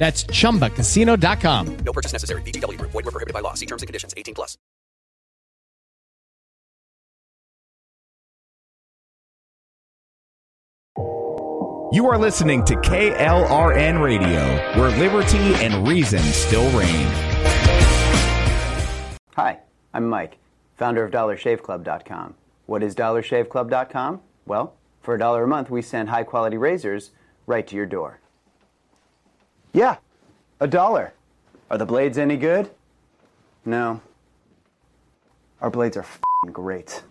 That's chumbacasino.com. No purchase necessary. VGW Group. Void were prohibited by law. See terms and conditions. 18 plus. You are listening to KLRN Radio, where liberty and reason still reign. Hi, I'm Mike, founder of DollarShaveClub.com. What is DollarShaveClub.com? Well, for a dollar a month, we send high quality razors right to your door. Yeah, a dollar. Are the blades any good? No. Our blades are great.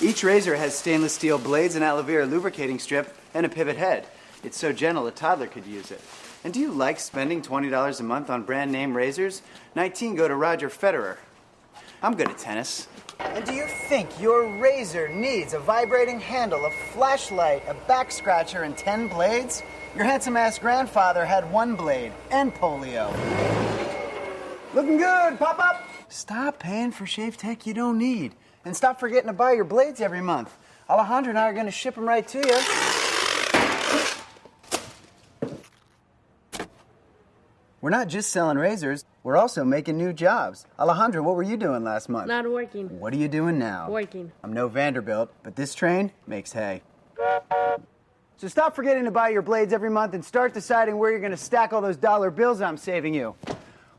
Each razor has stainless steel blades, an aloe vera lubricating strip, and a pivot head. It's so gentle a toddler could use it. And do you like spending $20 a month on brand name razors? 19 go to Roger Federer. I'm good at tennis. And do you think your razor needs a vibrating handle, a flashlight, a back scratcher, and 10 blades? Your handsome ass grandfather had one blade and polio. Looking good, pop up! Stop paying for shave tech you don't need. And stop forgetting to buy your blades every month. Alejandro and I are to ship them right to you. We're not just selling razors, we're also making new jobs. Alejandro, what were you doing last month? Not working. What are you doing now? Working. I'm no Vanderbilt, but this train makes hay. So stop forgetting to buy your blades every month and start deciding where you're going to stack all those dollar bills I'm saving you.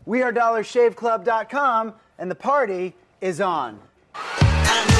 We are DollarShaveClub.com, and the party is on. I know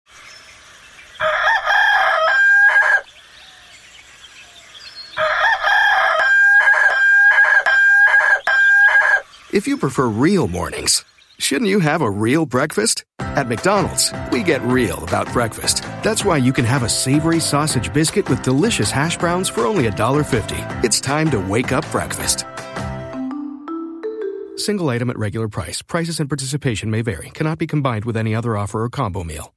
If you prefer real mornings, shouldn't you have a real breakfast? At McDonald's, we get real about breakfast. That's why you can have a savory sausage biscuit with delicious hash browns for only $1.50. It's time to wake up breakfast. Single item at regular price. Prices and participation may vary. Cannot be combined with any other offer or combo meal.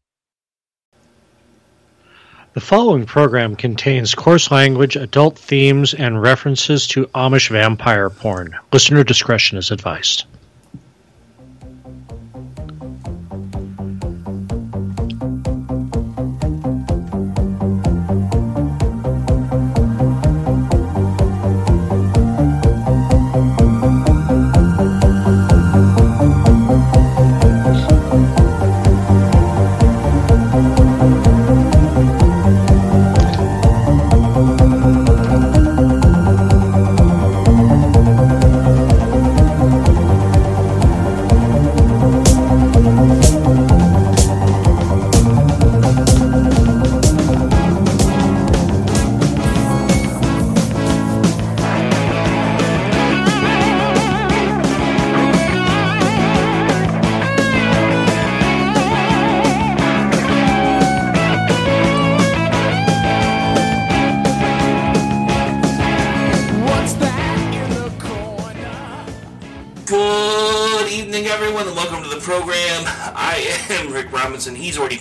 The following program contains coarse language, adult themes, and references to Amish vampire porn. Listener discretion is advised.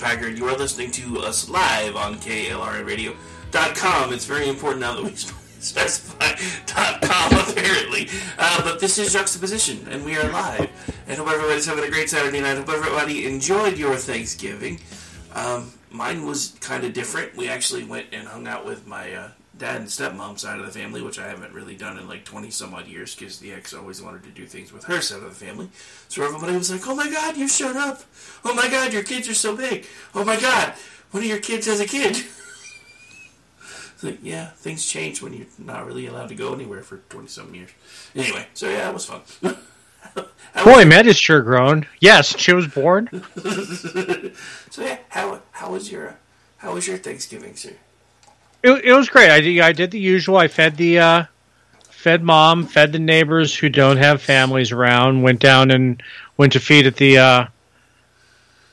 Packard. You are listening to us live on KLRNradio.com. It's very important now that we specify .com, apparently. Uh, but this is Juxtaposition, and we are live. And hope everybody's having a great Saturday night. Hope everybody enjoyed your Thanksgiving. Um, mine was kind of different. We actually went and hung out with my uh, dad and stepmom side of the family, which I haven't really done in like 20 some odd years because the ex always wanted to do things with her side of the family. So everybody was like, oh my god, you showed up. Oh my god, your kids are so big. Oh my god, one of your kids has a kid. it's like, yeah, things change when you're not really allowed to go anywhere for 20 some years. Anyway, so yeah, it was fun. Boy, Matt is sure grown. Yes, she was born. so yeah, how how was your how was your Thanksgiving, sir? It, it was great. I did, I did the usual. I fed the uh, fed mom, fed the neighbors who don't have families around. Went down and went to feed at the uh,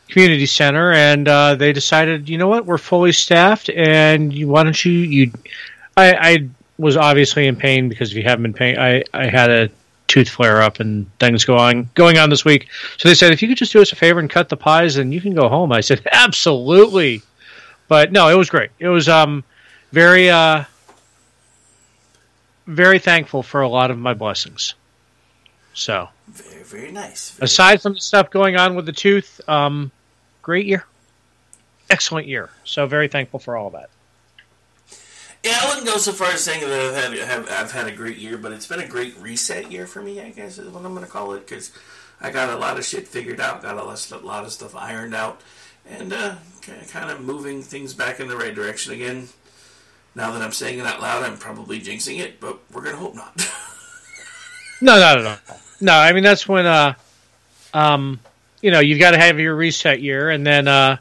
community center, and uh, they decided, you know what, we're fully staffed, and you, why don't you you? I, I was obviously in pain because if you haven't been pain, I I had a tooth flare up and things going going on this week. So they said, if you could just do us a favor and cut the pies, and you can go home. I said, absolutely. But no, it was great. It was um very uh very thankful for a lot of my blessings. So Very very nice. aside from the stuff going on with the tooth, um, great year, excellent year. So very thankful for all that. Yeah, I wouldn't go so far as saying that I've had have, I've had a great year, but it's been a great reset year for me. I guess is what I'm going to call it because I got a lot of shit figured out, got a lot of stuff, lot of stuff ironed out, and uh, kind of moving things back in the right direction again. Now that I'm saying it out loud, I'm probably jinxing it, but we're going to hope not. No, not at all. No, I mean that's when uh, um, you know, you've got to have your reset year, and then uh,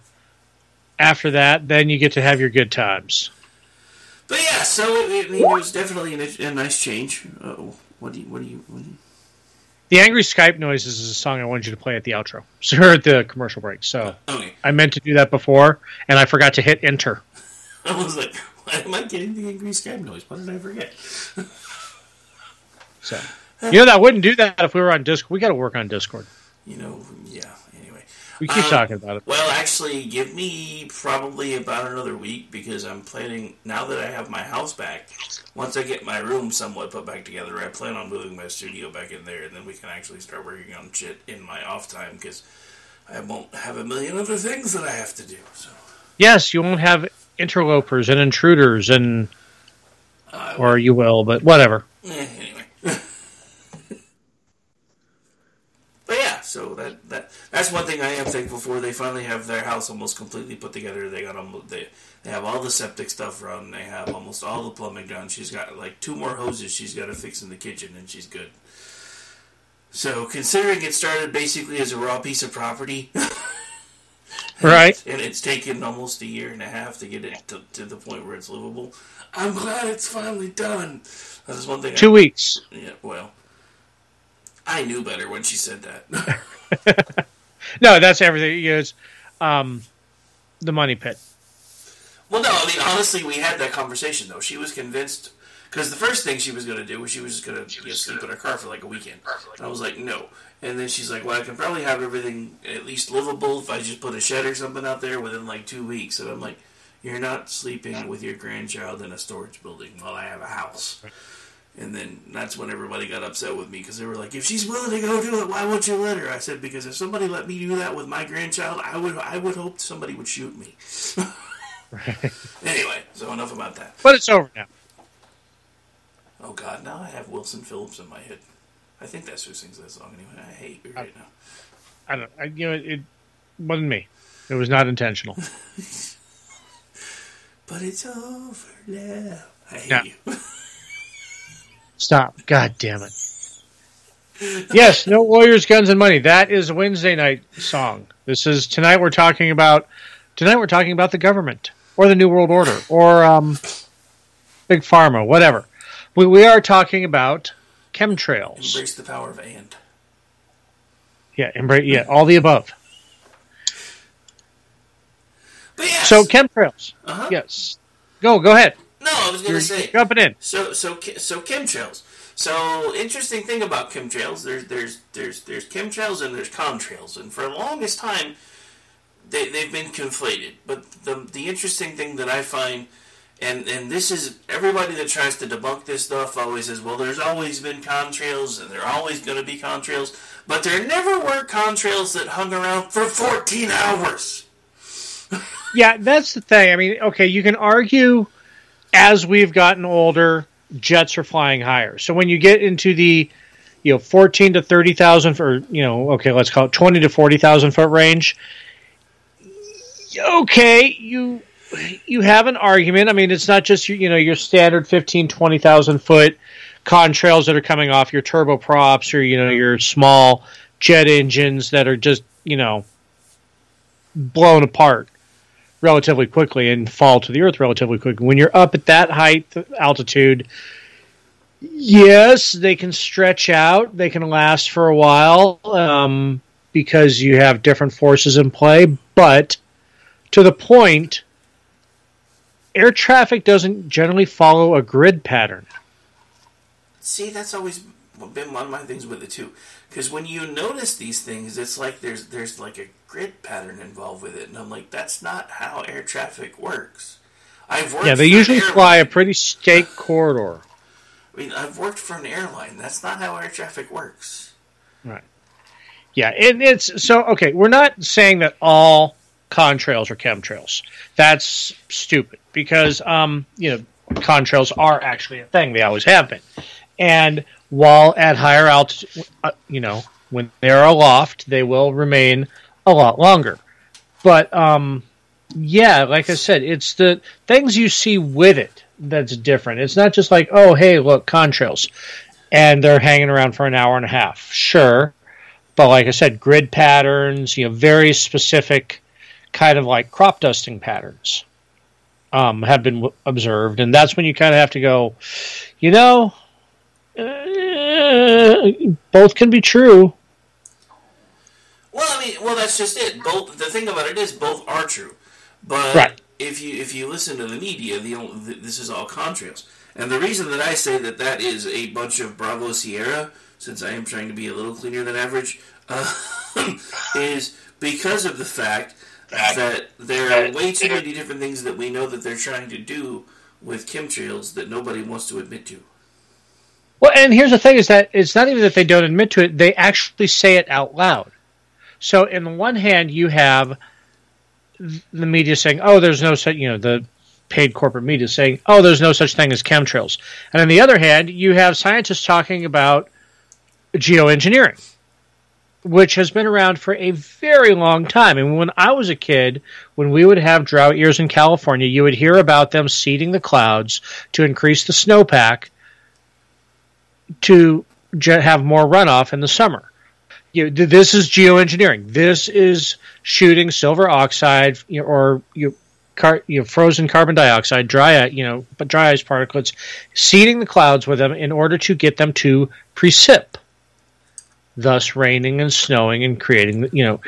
after that, then you get to have your good times. But yeah, so it, it, it was definitely a, a nice change. Uh, what do you? What do you? What do you The angry Skype noises is a song I wanted you to play at the outro, so at the commercial break. So Okay. I meant to do that before, and I forgot to hit enter. I was like, why am I getting the angry Skype noise? What did I forget? So you know that I wouldn't do that if we were on Discord. We got to work on Discord. You know, yeah. Anyway, We keep Um, talking about it. Well, actually, give me probably about another week because I'm planning now that I have my house back. Once I get my room somewhat put back together, I plan on moving my studio back in there, and then we can actually start working on shit in my off time because I won't have a million other things that I have to do. So, Yes, you won't have interlopers and intruders, and uh, or you will, but whatever. anyway. But yeah, so that that that's one thing I am thankful for. They finally have their house almost completely put together. They got almost they they have all the septic stuff run. They have almost all the plumbing done. She's got like two more hoses she's got to fix in the kitchen, and she's good. So considering it started basically as a raw piece of property, Right. and it's taken almost a year and a half to get it to, to the point where it's livable. I'm glad it's finally done. That's one thing. Two I, weeks. Yeah, well, I knew better when she said that. No, that's everything. It's, um, the money pit. Well, no, I mean, honestly, we had that conversation, though. She was convinced, because the first thing she was going to do was she was just going to you know, sleep in her car for like a weekend. And I was like, no. And then she's like, well, I can probably have everything at least livable if I just put a shed or something out there within like two weeks. And I'm like, you're not sleeping with your grandchild in a storage building while I have a house. And then that's when everybody got upset with me because they were like, "If she's willing to go do it, why won't you let her?" I said, "Because if somebody let me do that with my grandchild, I would I would hope somebody would shoot me." Anyway, so enough about that. But it's over now. Oh God, now I have Wilson Phillips in my head. I think that's who sings that song anyway. I hate you right now. I don't. I, you know, it wasn't me. It was not intentional. But it's over now. I hate you. Stop. God damn it. Yes, no lawyers, guns, and money. That is a Wednesday night song. This is tonight. We're talking about tonight. We're talking about the government or the New World Order or um, big pharma, whatever. We we are talking about chemtrails. Embrace the power of and. Yeah, embrace. Yeah, all the above. But yes. So chemtrails. Uh-huh. Yes. Go. Go ahead. No, I was going to say. jumping in. So so so chemtrails. So interesting thing about chemtrails, there's there's there's there's chemtrails and there's contrails, and for the longest time, they they've been conflated. But the the interesting thing that I find, and and this is everybody that tries to debunk this stuff always says, well, there's always been contrails, and there are always going to be contrails, but there never were contrails that hung around for 14 hours. Yeah, that's the thing. I mean, okay, you can argue as we've gotten older, jets are flying higher. So when you get into the, you know, fourteen to thirty thousand, or you know, okay, let's call it twenty to forty thousand foot range. Okay, you you have an argument. I mean, it's not just your, you know your standard 15, 20,000 foot contrails that are coming off your turboprops or you know your small jet engines that are just you know blown apart relatively quickly and fall to the earth relatively quickly. When you're up at that height altitude, yes, they can stretch out, they can last for a while um, because you have different forces in play, but to the point, air traffic doesn't generally follow a grid pattern. See, that's always been one of my things with it too. Because when you notice these things, it's like there's there's like a grid pattern involved with it, and I'm like, that's not how air traffic works. I've worked Yeah, they usually fly a pretty straight corridor. I mean, I've worked for an airline. That's not how air traffic works. Right. Yeah, and it's so okay. We're not saying that all contrails or chemtrails. That's stupid because um, you know contrails are actually a thing. They always have been. And while at higher altitude, uh, you know, when they're aloft, they will remain a lot longer. But um, yeah, like I said, it's the things you see with it that's different. It's not just like, oh, hey, look, contrails, and they're hanging around for an hour and a half. Sure, but like I said, grid patterns, you know, very specific kind of like crop dusting patterns um, have been w- observed, and that's when you kind of have to go, you know, uh, both can be true. Well, I mean, well, that's just it. Both the thing about it is both are true, but Right. if you if you listen to the media, the, only- this is all contrails. And the reason that I say that that is a bunch of Bravo Sierra, since I am trying to be a little cleaner than average, uh, is because of the fact that there are way too many different things that we know that they're trying to do with chemtrails that nobody wants to admit to. Well, and here's the thing: is that it's not even that they don't admit to it; they actually say it out loud. So, in the one hand, you have the media saying, "Oh, there's no such," you know, the paid corporate media saying, "Oh, there's no such thing as chemtrails," and on the other hand, you have scientists talking about geoengineering, which has been around for a very long time. And when I was a kid, when we would have drought years in California, you would hear about them seeding the clouds to increase the snowpack to have more runoff in the summer. You, th- this is geoengineering. This is shooting silver oxide you know, or you, know, frozen carbon dioxide, dry, you know, but dry ice particles, seeding the clouds with them in order to get them to precip, thus raining and snowing and creating, you know,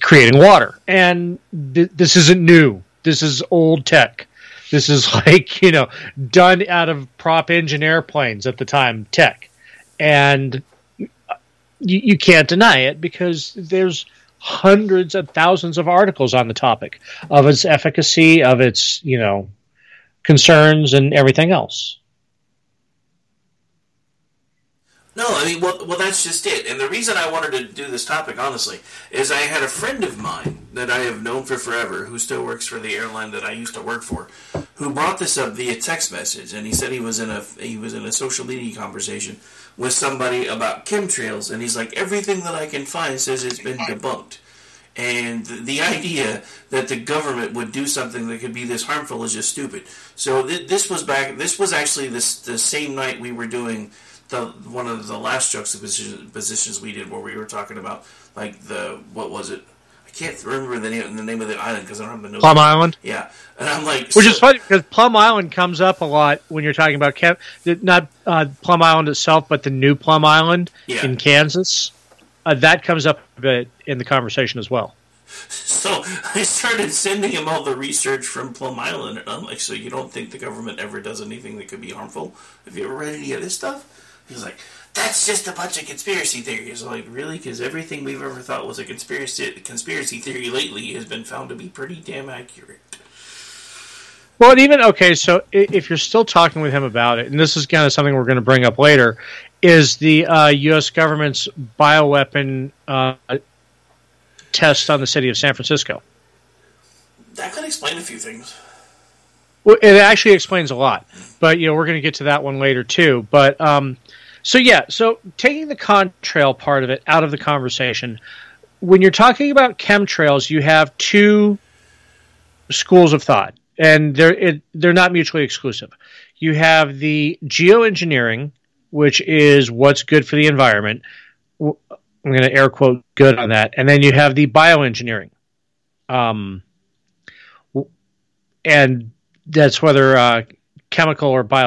creating water. And th- this isn't new. This is old tech. This is like, you know, done out of prop engine airplanes at the time tech. And uh, you, you can't deny it because there's hundreds of thousands of articles on the topic of its efficacy, of its, you know, concerns and everything else. No, I mean, well, well, that's just it. And the reason I wanted to do this topic, honestly, is I had a friend of mine that I have known for forever, who still works for the airline that I used to work for, who brought this up via text message, and he said he was in a he was in a social media conversation with somebody about chemtrails, and he's like, everything that I can find says it's been debunked. And the idea that the government would do something that could be this harmful is just stupid. So th- this was back. This was actually this the same night we were doing the one of the last juxtaposition positions we did where we were talking about like the what was it? I can't remember the name the name of the island because I don't have the. Plum Island? Yeah, and I'm like, Which so- is funny because Plum Island comes up a lot when you're talking about Chem- not uh, Plum Island itself, but the new Plum Island Yeah. in Kansas. Uh, that comes up a bit in the conversation as well. So I started sending him all the research from Plum Island, and I'm like, so you don't think the government ever does anything that could be harmful? Have you ever read any of this stuff? He's like, that's just a bunch of conspiracy theories. I'm like, really? Because everything we've ever thought was a conspiracy conspiracy theory lately has been found to be pretty damn accurate. Well, even okay, so if you're still talking with him about it, and this is kind of something we're going to bring up later, is the uh, U.S. government's bioweapon uh, test on the city of San Francisco. That could explain a few things. Well, it actually explains a lot, but you know we're going to get to that one later too. But um, so yeah, so taking the contrail part of it out of the conversation, when you're talking about chemtrails, you have two schools of thought, and they're it, they're not mutually exclusive. You have the geoengineering, which is what's good for the environment. I'm going to air quote good on that, and then you have the bioengineering. Um, and that's whether uh, chemical or bio.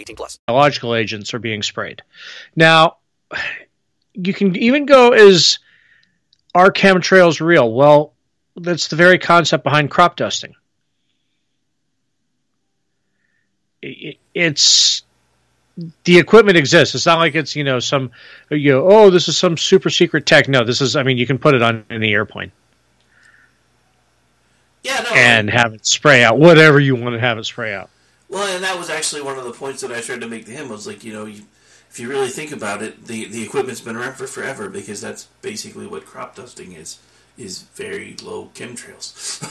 18 plus. biological agents are being sprayed. Now, you can even go as are chemtrails real? Well, that's the very concept behind crop dusting. It's the equipment exists. It's not like it's you know some you know oh this is some super secret tech. No, this is I mean you can put it on any airplane. Yeah, no, and have it spray out whatever you want to have it spray out. Well, and that was actually one of the points that I tried to make to him was like, you know, you, if you really think about it, the the equipment's been around for forever because that's basically what crop dusting is is very low chemtrails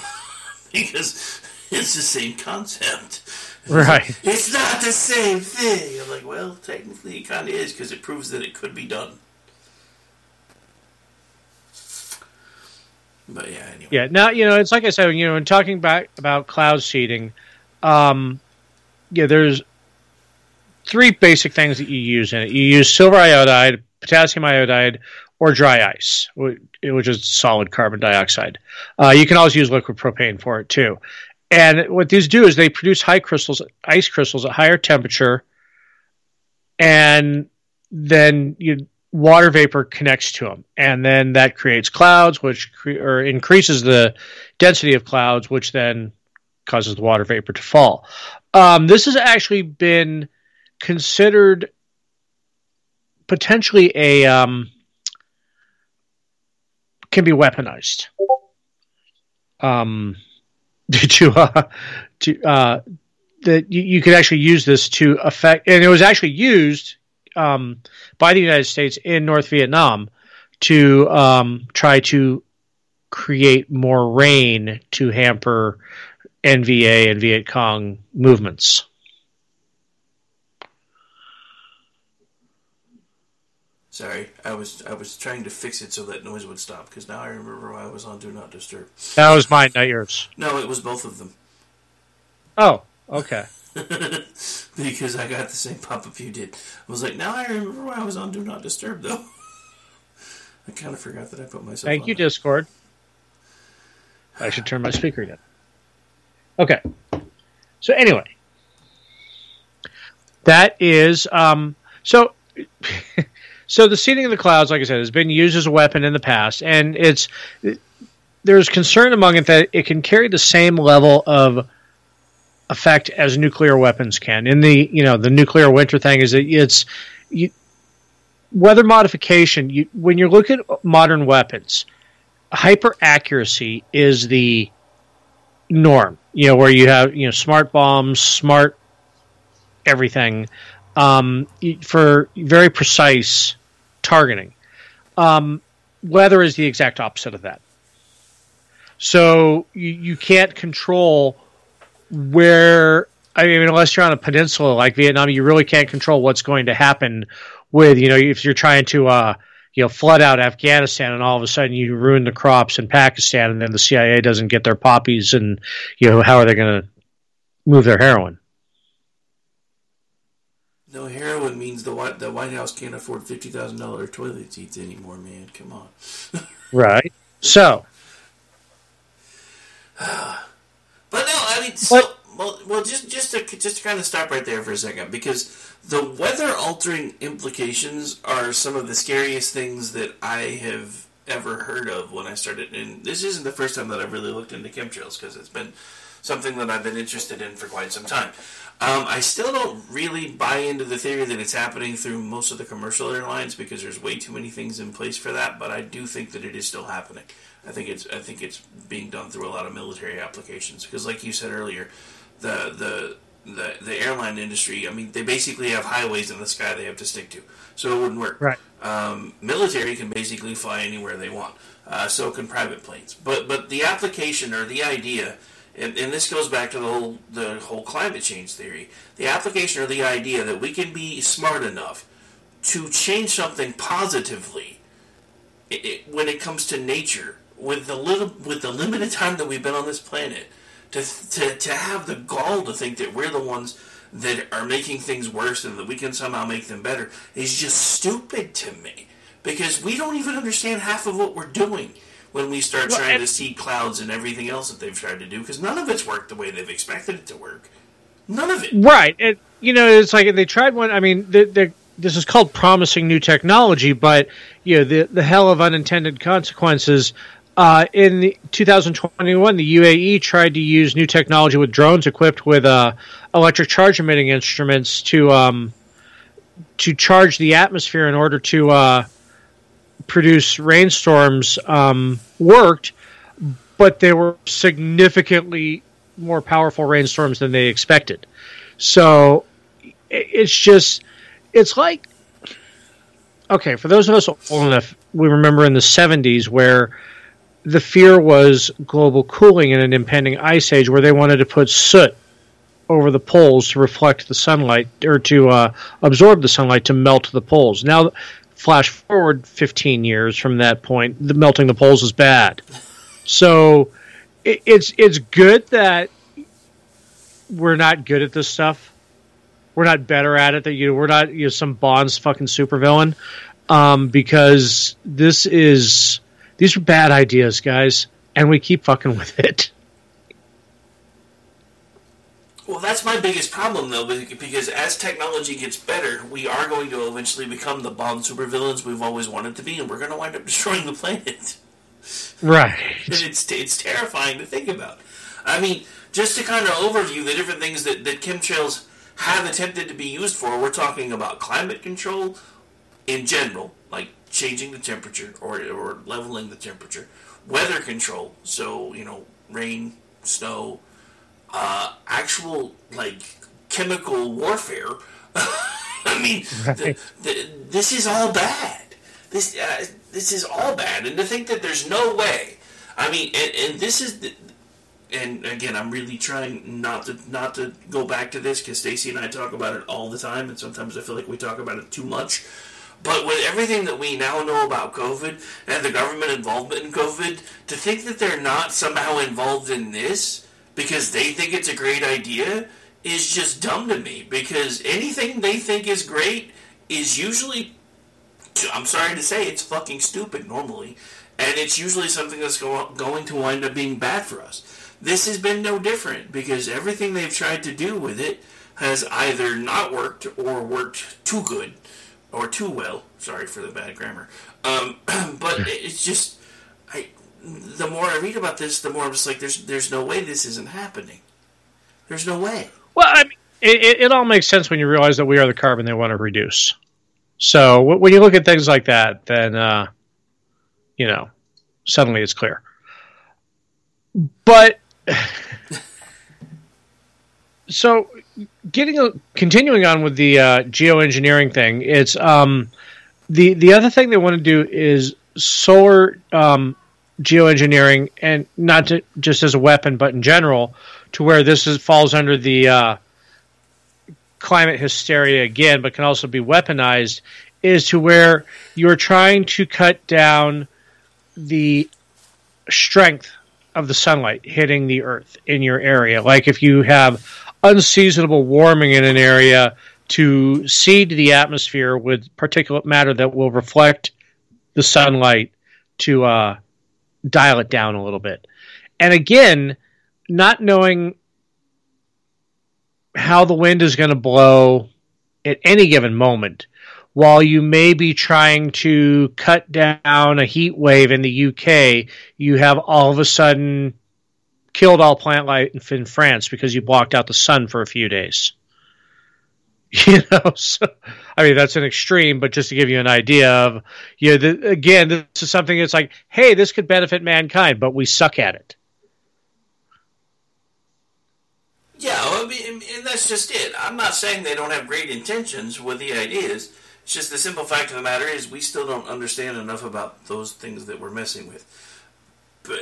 because it's the same concept. Right. It's not the same thing. I'm like, well, technically it kind of is because it proves that it could be done. But yeah, anyway. Yeah. Now you know it's like I said. You know, in talking back about cloud seeding, um, yeah, there's three basic things that you use in it. You use silver iodide, potassium iodide, or dry ice, which is solid carbon dioxide. Uh, you can also use liquid propane for it too. And what these do is they produce high crystals, ice crystals at higher temperature, and then you water vapor connects to them, and then that creates clouds, which cre- or increases the density of clouds, which then causes the water vapor to fall. Um, this has actually been considered potentially a um, can be weaponized. Um, to uh, to uh, that you, you could actually use this to affect, and it was actually used um, by the United States in North Vietnam to um, try to create more rain to hamper NVA and Viet Cong movements. Sorry, I was I was trying to fix it so that noise would stop because now I remember why I was on Do Not Disturb. That was mine, not yours. No, it was both of them. Oh, okay. because I got the same pop up you did. I was like, now I remember why I was on Do Not Disturb though. I kind of forgot that I put myself. Thank you, it. Discord. I should turn my speaker down. Okay. So anyway, that is um, so. so the seeding of the clouds, like I said, has been used as a weapon in the past, and it's there's concern among it that it can carry the same level of effect as nuclear weapons can. In the you know the nuclear winter thing is that it's you, weather modification. You, when you look at modern weapons, hyper accuracy is the norm. You know where you have you know smart bombs, smart everything um, for very precise targeting. Um, weather is the exact opposite of that. So you, you can't control where I mean, unless you're on a peninsula like Vietnam, you really can't control what's going to happen with you know if you're trying to uh, you know flood out Afghanistan and all of a sudden you ruin the crops in Pakistan and then the CIA doesn't get their poppies and you know how are they going to move their heroin? No heroin means the White the White House can't afford fifty thousand dollar toilet seats anymore, man. Come on. Right. So But no, I mean, so, well, well, just just to just to kind of stop right there for a second, because the weather altering implications are some of the scariest things that I have ever heard of when I started. And this isn't the first time that I've really looked into chemtrails because it's been something that I've been interested in for quite some time. Um, I still don't really buy into the theory that it's happening through most of the commercial airlines because there's way too many things in place for that. But I do think that it is still happening. I think it's I think it's being done through a lot of military applications because, like you said earlier, the the the, the airline industry. I mean, they basically have highways in the sky they have to stick to, so it wouldn't work. Right. Um, military can basically fly anywhere they want. Uh, so can private planes. But but the application or the idea, and, and this goes back to the whole the whole climate change theory. The application or the idea that we can be smart enough to change something positively it, it, when it comes to nature with the little with the limited time that we've been on this planet to, to to have the gall to think that we're the ones that are making things worse and that we can somehow make them better is just stupid to me because we don't even understand half of what we're doing when we start Well, trying to see clouds and everything else that they've tried to do because none of it's worked the way they've expected it to work none of it Right. And, you know, it's like they tried one. I mean, the, the, this is called promising new technology, but, you know, the, the hell of unintended consequences. Uh, in the 2021, the UAE tried to use new technology with drones equipped with uh, electric charge emitting instruments to um, to charge the atmosphere in order to uh, produce rainstorms um, worked, but they were significantly more powerful rainstorms than they expected. So it's just, it's like, okay, for those of us old enough, we remember in the 70s where the fear was global cooling and an impending ice age where they wanted to put soot over the poles to reflect the sunlight or to uh, absorb the sunlight to melt the poles. Now, flash forward 15 years from that point, the melting the poles is bad. So it, it's it's good that we're not good at this stuff. We're not better at it. That you we're not you know some Bond's fucking supervillain. Um, because this is these are bad ideas, guys, and we keep fucking with it. Well, that's my biggest problem, though, because as technology gets better, we are going to eventually become the Bond supervillains we've always wanted to be, and we're going to wind up destroying the planet. Right. And it's it's terrifying to think about. I mean, just to kind of overview the different things that, that chemtrails have attempted to be used for, we're talking about climate control in general, changing the temperature or, or leveling the temperature, weather control, so, you know, rain, snow, uh, actual, like, chemical warfare. I mean, the, the, this is all bad. This uh, this is all bad, and to think that there's no way. I mean, and, and this is, the, and again, I'm really trying not to not to go back to this because Stacy and I talk about it all the time, and sometimes I feel like we talk about it too much. But with everything that we now know about COVID and the government involvement in COVID, to think that they're not somehow involved in this because they think it's a great idea is just dumb to me. Because anything they think is great is usually, I'm sorry to say, it's fucking stupid normally. And it's usually something that's go- going to wind up being bad for us. This has been no different because everything they've tried to do with it has either not worked or worked too good or too well. Sorry for the bad grammar. Um, but it's just, I, the more I read about this, the more I'm just like, there's, there's no way this isn't happening. There's no way. Well, I mean, it, it, it all makes sense when you realize that we are the carbon they want to reduce. So when you look at things like that, then uh, you know, suddenly it's clear. But so getting a, continuing on with the uh, geoengineering thing, it's um, the the other thing they want to do is solar um, geoengineering, and not to, just as a weapon, but in general, to where this is, falls under the uh, climate hysteria again, but can also be weaponized, is to where you're trying to cut down the strength of the sunlight hitting the earth in your area. Like if you have unseasonable warming in an area to seed the atmosphere with particulate matter that will reflect the sunlight to uh, dial it down a little bit. And again, not knowing how the wind is going to blow at any given moment, while you may be trying to cut down a heat wave in the UK, you have all of a sudden killed all plant life in France because you blocked out the sun for a few days. You know, so I mean that's an extreme, but just to give you an idea of, you know, the, again, this is something that's like, hey, this could benefit mankind, but we suck at it. Yeah, I mean, and that's just it. I'm not saying they don't have great intentions with the ideas. It's just the simple fact of the matter is we still don't understand enough about those things that we're messing with. But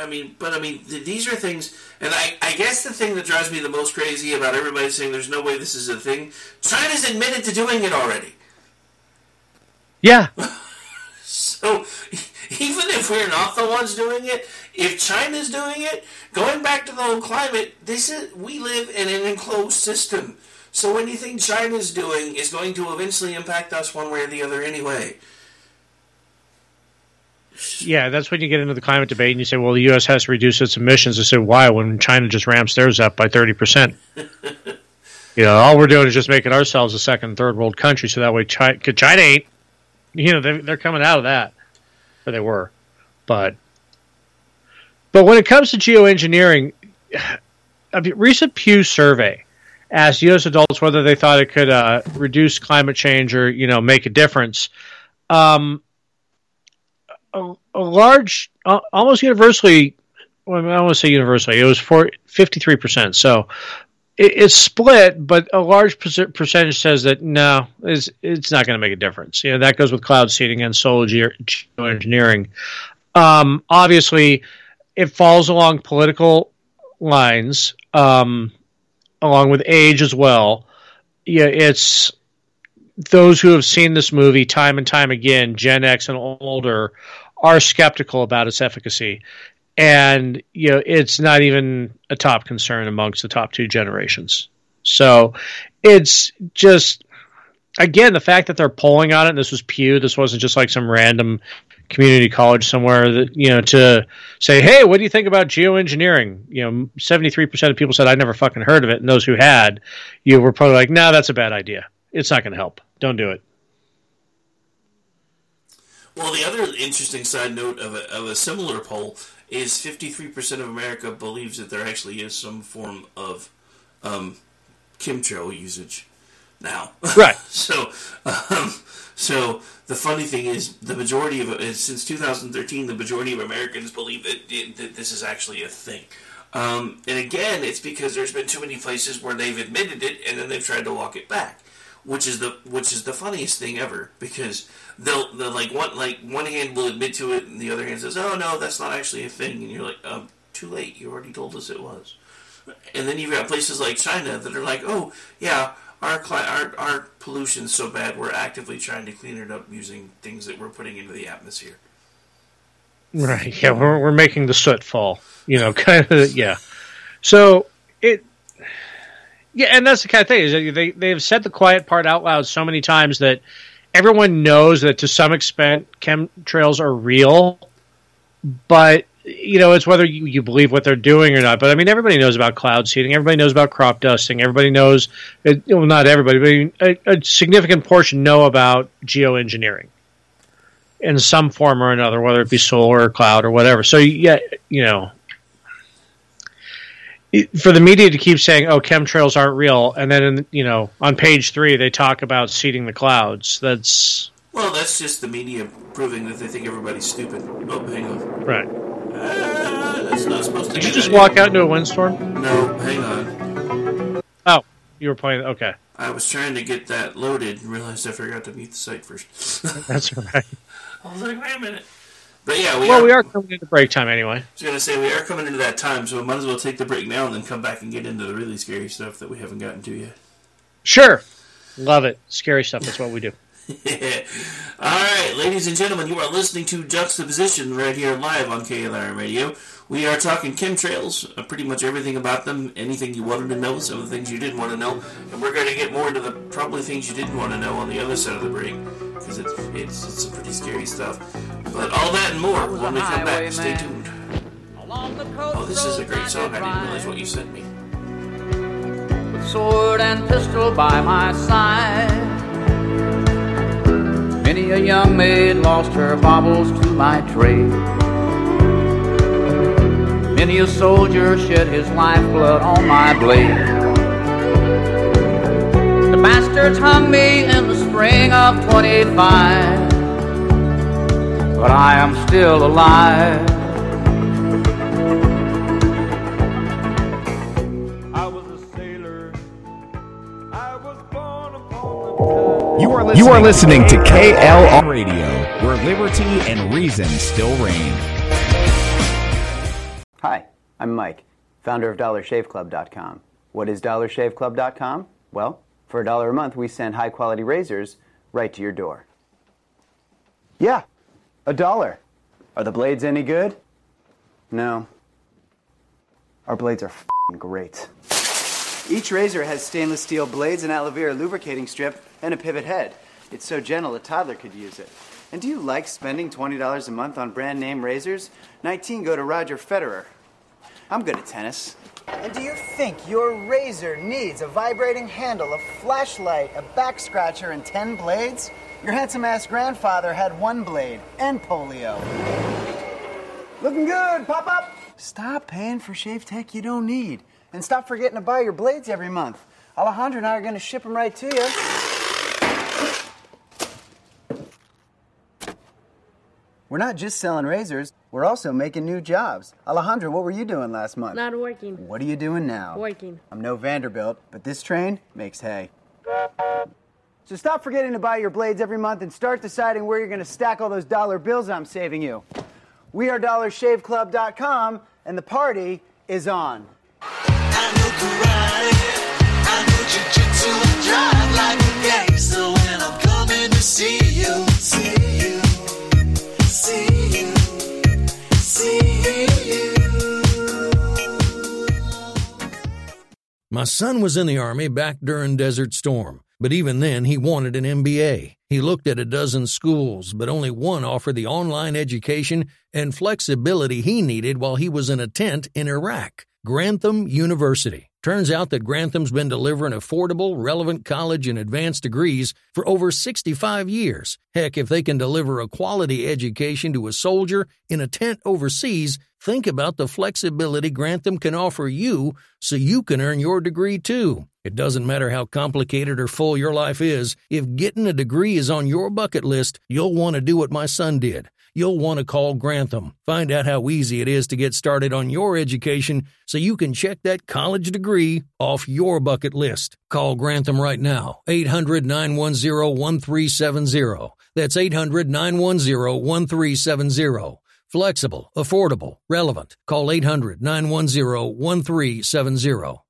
I mean, but I mean, th- these are things, and I, I guess the thing that drives me the most crazy about everybody saying there's no way this is a thing, China's admitted to doing it already. Yeah. So even if we're not the ones doing it, if China's doing it, going back to the whole climate, this is we live in an enclosed system. So anything China's doing is going to eventually impact us one way or the other anyway. Yeah, that's when you get into the climate debate and you say, well, the U.S. has to reduce its emissions. I say, why? When China just ramps theirs up by 30%. you know, all we're doing is just making ourselves a second, third world country so that way China, China ain't, you know, they're, they're coming out of that. Or they were. But, but when it comes to geoengineering, a recent Pew survey asked U.S. adults whether they thought it could uh, reduce climate change or you know make a difference. Um, a, a large, uh, almost universally, well, I don't want to say universally, it was for 53%. So it, it's split, but a large percentage says that no, it's, it's not going to make a difference. You know, that goes with cloud seeding and solar ge- geoengineering. Um, obviously, it falls along political lines, um, along with age as well. Yeah, it's those who have seen this movie time and time again, Gen X and older, are skeptical about its efficacy. And you know, it's not even a top concern amongst the top two generations. So it's just again the fact that they're polling on it. This was Pew. This wasn't just like some random community college somewhere that you know to say, hey, what do you think about geoengineering? You know, seventy three percent of people said I never fucking heard of it, and those who had, you were probably like, no, that's a bad idea. It's not going to help. Don't do it. Well, the other interesting side note of a, of a similar poll is 53% of America believes that there actually is some form of um, chemtrail usage now. Right. so, um, so the funny thing is, the majority of since 2013, the majority of Americans believe that, that this is actually a thing. Um, and again, it's because there's been too many places where they've admitted it and then they've tried to walk it back, which is the which is the funniest thing ever because they'll they'll like one like one hand will admit to it and the other hand says, "Oh no, that's not actually a thing," and you're like, um, "Too late. You already told us it was." And then you've got places like China that are like, "Oh yeah, our cli- our our pollution's so bad, we're actively trying to clean it up using things that we're putting into the atmosphere." Right. Yeah, we're we're making the soot fall. You know, kind of. Yeah. So. Yeah, and that's the kind of thing is that they they've said the quiet part out loud so many times that everyone knows that to some extent chemtrails are real, but you know it's whether you, you believe what they're doing or not. But I mean, everybody knows about cloud seeding. Everybody knows about crop dusting. Everybody knows. It, well, not everybody, but a, a significant portion know about geoengineering in some form or another, whether it be solar or cloud or whatever. So yeah, you know, for the media to keep saying, "Oh, chemtrails aren't real," and then in, you know on page three they talk about seeding the clouds. That's Well, that's just the media proving that they think everybody's stupid. Oh, hang on. right. Ah, that's not supposed to. Did you just walk out into a windstorm? No, hang on. Oh, you were playing. Okay, I was trying to get that loaded and realized I forgot to mute the site first. that's right. I was like, wait a minute. But yeah, we well, are. we are coming into break time anyway. I was gonna say we are coming into that time, so we might as well take the break now and then come back and get into the really scary stuff that we haven't gotten to yet. Sure, love it. Scary stuff. That's what we do. All right, ladies and gentlemen, you are listening to Juxtaposition right here live on KLR Radio. We are talking chemtrails, uh, pretty much everything about them, anything you wanted to know, some of the things you didn't want to know, and we're going to get more into the probably things you didn't want to know on the other side of the break because it's, it's it's some pretty scary stuff. But all that and more when we come back. Stay tuned. Oh, this is a great song. I didn't realize what you sent me. With sword and pistol by my side. Many a young maid lost her baubles to my trade. Many a soldier shed his lifeblood on my blade. The bastards hung me in the spring of 25. But I am still alive. Listening, you are listening to KLR Radio, where liberty and reason still reign. Hi, I'm Mike, founder of DollarShaveClub.com. What is DollarShaveClub.com? Well, for a dollar a month, we send high quality razors right to your door. Yeah, a dollar. Are the blades any good? No. Our blades are fing great. Each razor has stainless steel blades, and aloe vera lubricating strip, and a pivot head. It's so gentle a toddler could use it. And do you like spending $20 a month on brand name razors? 19 go to Roger Federer. I'm good at tennis. And do you think your razor needs a vibrating handle, a flashlight, a back scratcher, and 10 blades? Your handsome ass grandfather had one blade and polio. Looking good, pop up! Stop paying for shave tech you don't need. And stop forgetting to buy your blades every month. Alejandro and I are going to ship them right to you. We're not just selling razors, we're also making new jobs. Alejandro, what were you doing last month? Not working. What are you doing now? Working. I'm no Vanderbilt, but this train makes hay. So stop forgetting to buy your blades every month and start deciding where you're going to stack all those dollar bills I'm saving you. We are DollarShaveClub.com, and the party is on. I know jujitsu and drive like a gangster when I'm coming to see you, see you, My son was in the Army back during Desert Storm, but even then he wanted an MBA. He looked at a dozen schools, but only one offered the online education and flexibility he needed while he was in a tent in Iraq Grantham University. Turns out that Grantham's been delivering affordable, relevant college and advanced degrees for over 65 years. Heck, if they can deliver a quality education to a soldier in a tent overseas, think about the flexibility Grantham can offer you so you can earn your degree too. It doesn't matter how complicated or full your life is, if getting a degree is on your bucket list, you'll want to do what my son did. You'll want to call Grantham. Find out how easy it is to get started on your education so you can check that college degree off your bucket list. Call Grantham right now, 800 910 1370. That's 800 910 1370. Flexible, affordable, relevant. Call 800 910 1370.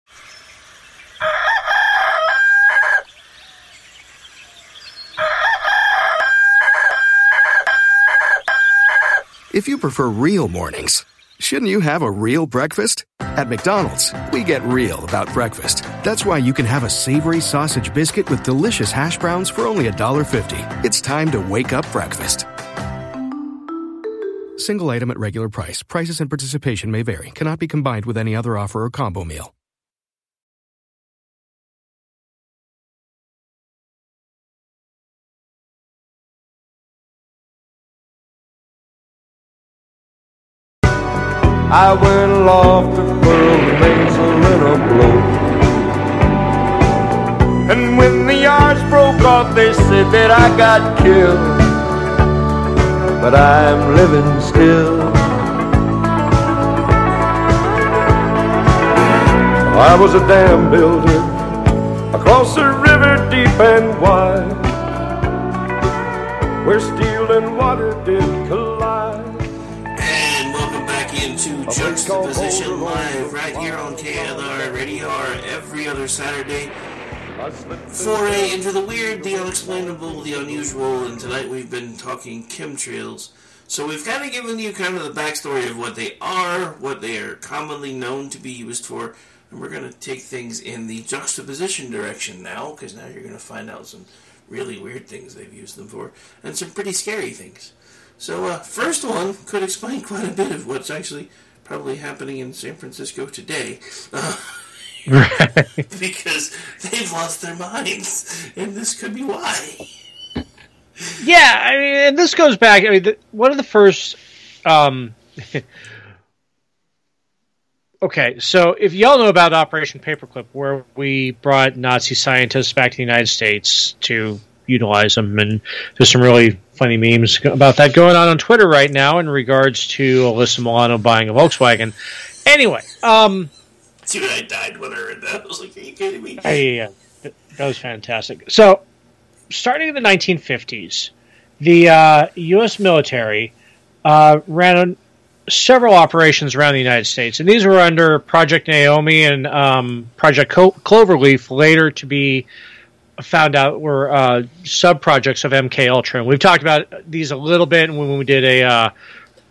If you prefer real mornings, shouldn't you have a real breakfast? At McDonald's, we get real about breakfast. That's why you can have a savory sausage biscuit with delicious hash browns for only $1.50. It's time to wake up breakfast. Single item at regular price. Prices and participation may vary. Cannot be combined with any other offer or combo meal. I went aloft to furl the mainsail in a blow. And when the yards broke off, they said that I got killed. But I'm living still. I was a dam builder across a river deep and wide, where steel and water did collide. Juxtaposition Live right here on KLR Radio or every other Saturday. Foray into the weird, the unexplainable, the unusual, and tonight we've been talking chemtrails. So we've kind of given you kind of the backstory of what they are, what they are commonly known to be used for, and we're going to take things in the juxtaposition direction now, because now you're going to find out some really weird things they've used them for, and some pretty scary things. So, uh, first one could explain quite a bit of what's actually probably happening in San Francisco today. Uh, because they've lost their minds, and this could be why. Yeah, I mean, and this goes back. I mean, the, one of the first. Um, okay, so if y'all know about Operation Paperclip, where we brought Nazi scientists back to the United States to utilize them, and there's some really funny memes about that going on on Twitter right now in regards to Alyssa Milano buying a Volkswagen. Anyway, um, Dude, I died when I heard that. I was like, are you kidding me? Yeah, that was fantastic. So, starting in the 1950s, the uh, U.S. military uh, ran several operations around the United States, and these were under Project Naomi and um, Project Co- Cloverleaf, later to be found out were uh, sub projects of MK Ultra. And we've talked about these a little bit when we did a uh,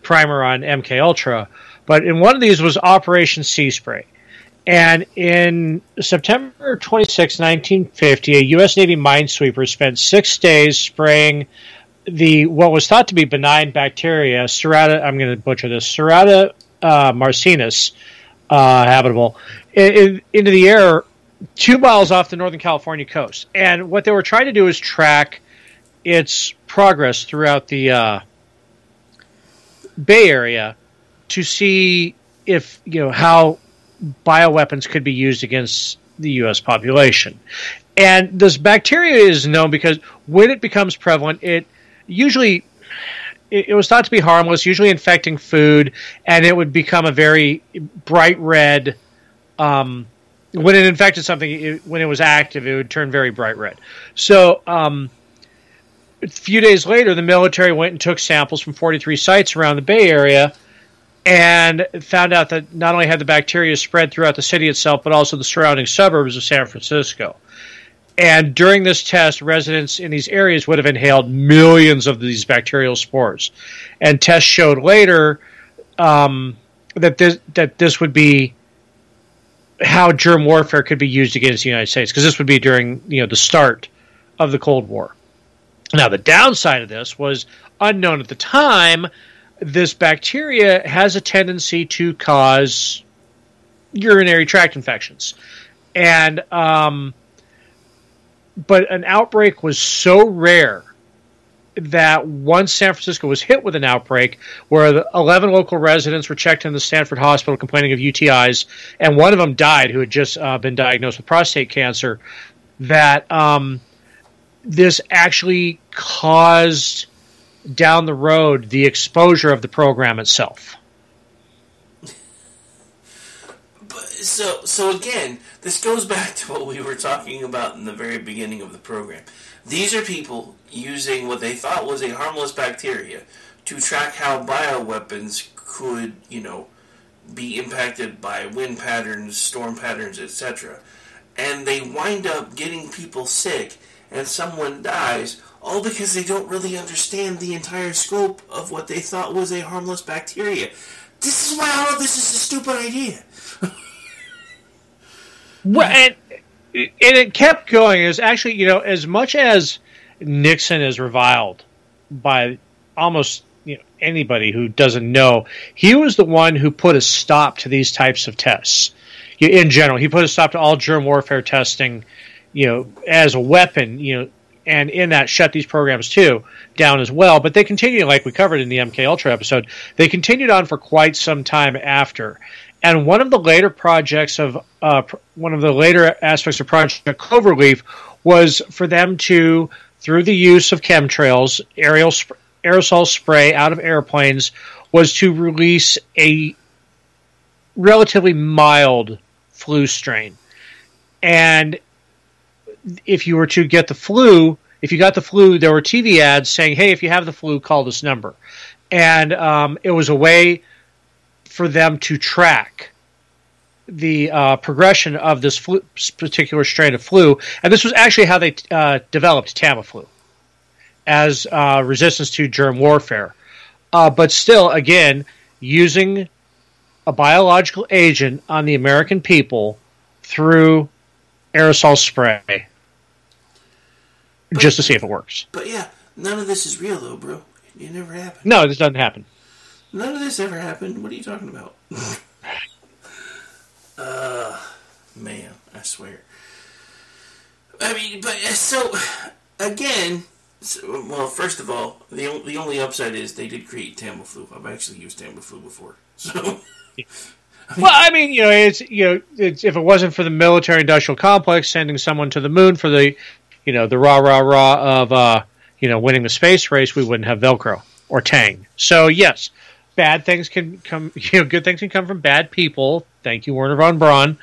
primer on MK Ultra, but in one of these was Operation Sea Spray. And in September 26, 1950, a U.S. Navy minesweeper spent six days spraying the what was thought to be benign bacteria, Serrata. I'm going to butcher this, Serrata uh, marcinus, uh, habitable, in, in, into the air two miles off the Northern California coast. And what they were trying to do is track its progress throughout the uh, Bay Area to see if you know how bioweapons could be used against the U.S. population. And this bacteria is known because when it becomes prevalent, it usually it, was thought to be harmless, usually infecting food, and it would become a very bright red. Um, when it infected something, it, when it was active, it would turn very bright red. So, um, a few days later, the military went and took samples from 43 sites around the Bay Area and found out that not only had the bacteria spread throughout the city itself, but also the surrounding suburbs of San Francisco. And during this test, residents in these areas would have inhaled millions of these bacterial spores. And tests showed later um, that this that this would be how germ warfare could be used against the United States, because this would be during you know the start of the Cold War. Now, the downside of this was unknown at the time. This bacteria has a tendency to cause urinary tract infections, and um, but an outbreak was so rare that once San Francisco was hit with an outbreak, where the 11 local residents were checked in the Stanford Hospital complaining of UTIs, and one of them died who had just uh, been diagnosed with prostate cancer, that um, this actually caused down the road the exposure of the program itself. But so so again, this goes back to what we were talking about in the very beginning of the program. These are people using what they thought was a harmless bacteria to track how bioweapons could, you know, be impacted by wind patterns, storm patterns, etc. And they wind up getting people sick and someone dies all because they don't really understand the entire scope of what they thought was a harmless bacteria. This is why all of this is a stupid idea. Well, and, and it kept going. It was actually, you know, as much as Nixon is reviled by almost you know, anybody who doesn't know, he was the one who put a stop to these types of tests. In general, he put a stop to all germ warfare testing, you know, as a weapon, you know, and in that shut these programs too down as well. But they continued, like we covered in the MK Ultra episode, they continued on for quite some time after. And one of the later projects of uh, one of the later aspects of Project Cloverleaf was for them to, through the use of chemtrails, aerial sp- aerosol spray out of airplanes, was to release a relatively mild flu strain. And if you were to get the flu, if you got the flu, there were TV ads saying, "Hey, if you have the flu, call this number," and um, it was a way for them to track the uh, progression of this flu, particular strain of flu, and this was actually how they uh, developed Tamiflu as uh, resistance to germ warfare. Uh, but still, again, using a biological agent on the American people through aerosol spray just to see if it works. But yeah, none of this is real though, bro. It never happened. No, this doesn't happen. None of this ever happened. What are you talking about? uh, man, I swear. I mean, but uh, so again, so, well, first of all, the the only upside is they did create Tamiflu. I've actually used Tamiflu before, so well, I mean, you know, it's you know, it's, if it wasn't for the military-industrial complex sending someone to the moon for the, you know, the rah rah rah of uh, you know, winning the space race, we wouldn't have Velcro or Tang. So yes, bad things can come. You know, good things can come from bad people. Thank you, Wernher von Braun.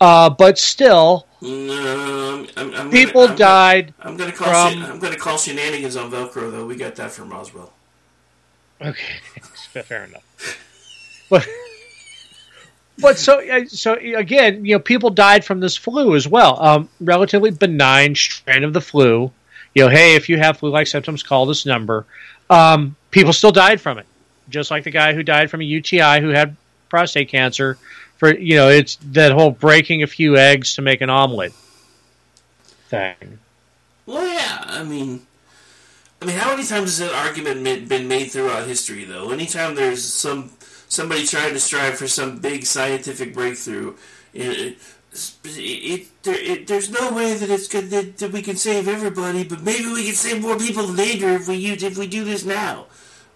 Uh, but still, no, I'm, I'm people gonna, I'm died Gonna, I'm gonna call from. I'm gonna call shenanigans on Velcro though. We got that from Roswell. Okay, fair enough. But but so uh, so again, you know, people died from this flu as well. Um, relatively benign strain of the flu. You know, hey, if you have flu-like symptoms, call this number. Um, people still died from it, just like the guy who died from a UTI who had prostate cancer. For you know, it's that whole breaking a few eggs to make an omelet thing. Well, yeah. I mean, I mean, how many times has that argument been made throughout history? Though, anytime there's some somebody trying to strive for some big scientific breakthrough, it, it, it, it there's no way that it's good that, that we can save everybody, but maybe we can save more people later if we use if we do this now.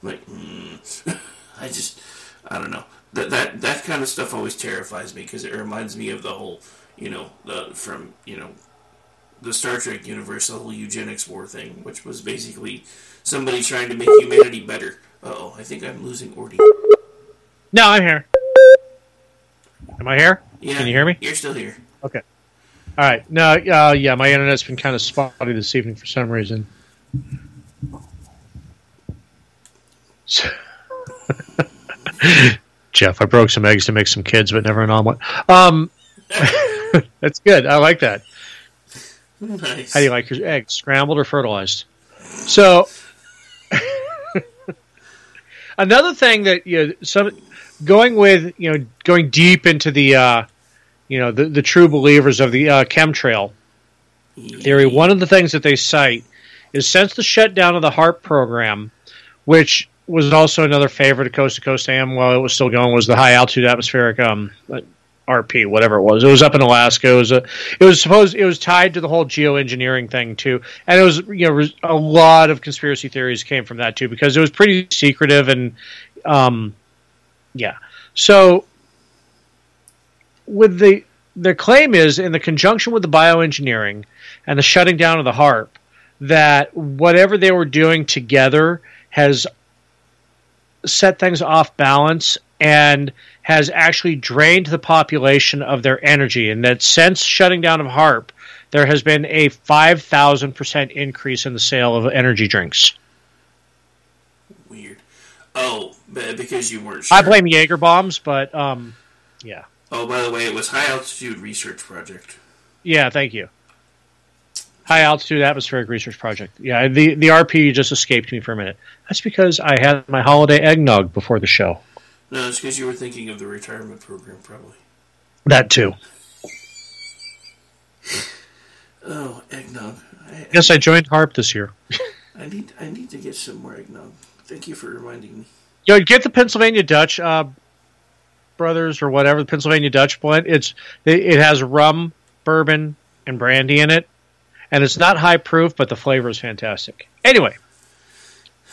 I'm like, mm. I just, I don't know. That that that kind of stuff always terrifies me because it reminds me of the whole, you know, the from you know the Star Trek universe, the whole eugenics war thing, which was basically somebody trying to make humanity better. oh, I think I'm losing Ordy. No, I'm here. Am I here? Yeah, Can you hear me? You're still here. Okay. All right. No, uh, yeah, my internet's been kind of spotty this evening for some reason. Jeff, I broke some eggs to make some kids, but never an omelet. Um, that's good. I like that. Nice. How do you like your eggs? Scrambled or fertilized? So, another thing that you know, some going with you know going deep into the uh, you know the, the true believers of the uh, chemtrail theory. One of the things that they cite is since the shutdown of the HARP program, which was also another favorite of Coast to Coast AM while it was still going, was the high altitude atmospheric um, RP, whatever it was. It was up in Alaska. It was a, it was supposed it was tied to the whole geoengineering thing too, and it was you know a lot of conspiracy theories came from that too because it was pretty secretive and um, yeah. So with the their claim is in the conjunction with the bioengineering and the shutting down of the HARP that whatever they were doing together has set things off balance and has actually drained the population of their energy. And that since shutting down of HARP, there has been a 5,000% increase in the sale of energy drinks. Weird. Oh, because you weren't sure. I blame Jaeger bombs, but um, yeah. Oh, by the way, it was High Altitude Research Project. Yeah, thank you. High altitude atmospheric research project. Yeah, the the RP just escaped me for a minute. That's because I had my holiday eggnog before the show. No, it's because you were thinking of the retirement program, probably. That too. Oh, eggnog. I, Yes, I joined HARP this year. I need I need to get some more eggnog. Thank you for reminding me. Yo, get the Pennsylvania Dutch uh, Brothers or whatever the Pennsylvania Dutch blend. It's it, it has rum, bourbon, and brandy in it, and it's not high proof, but the flavor is fantastic. Anyway,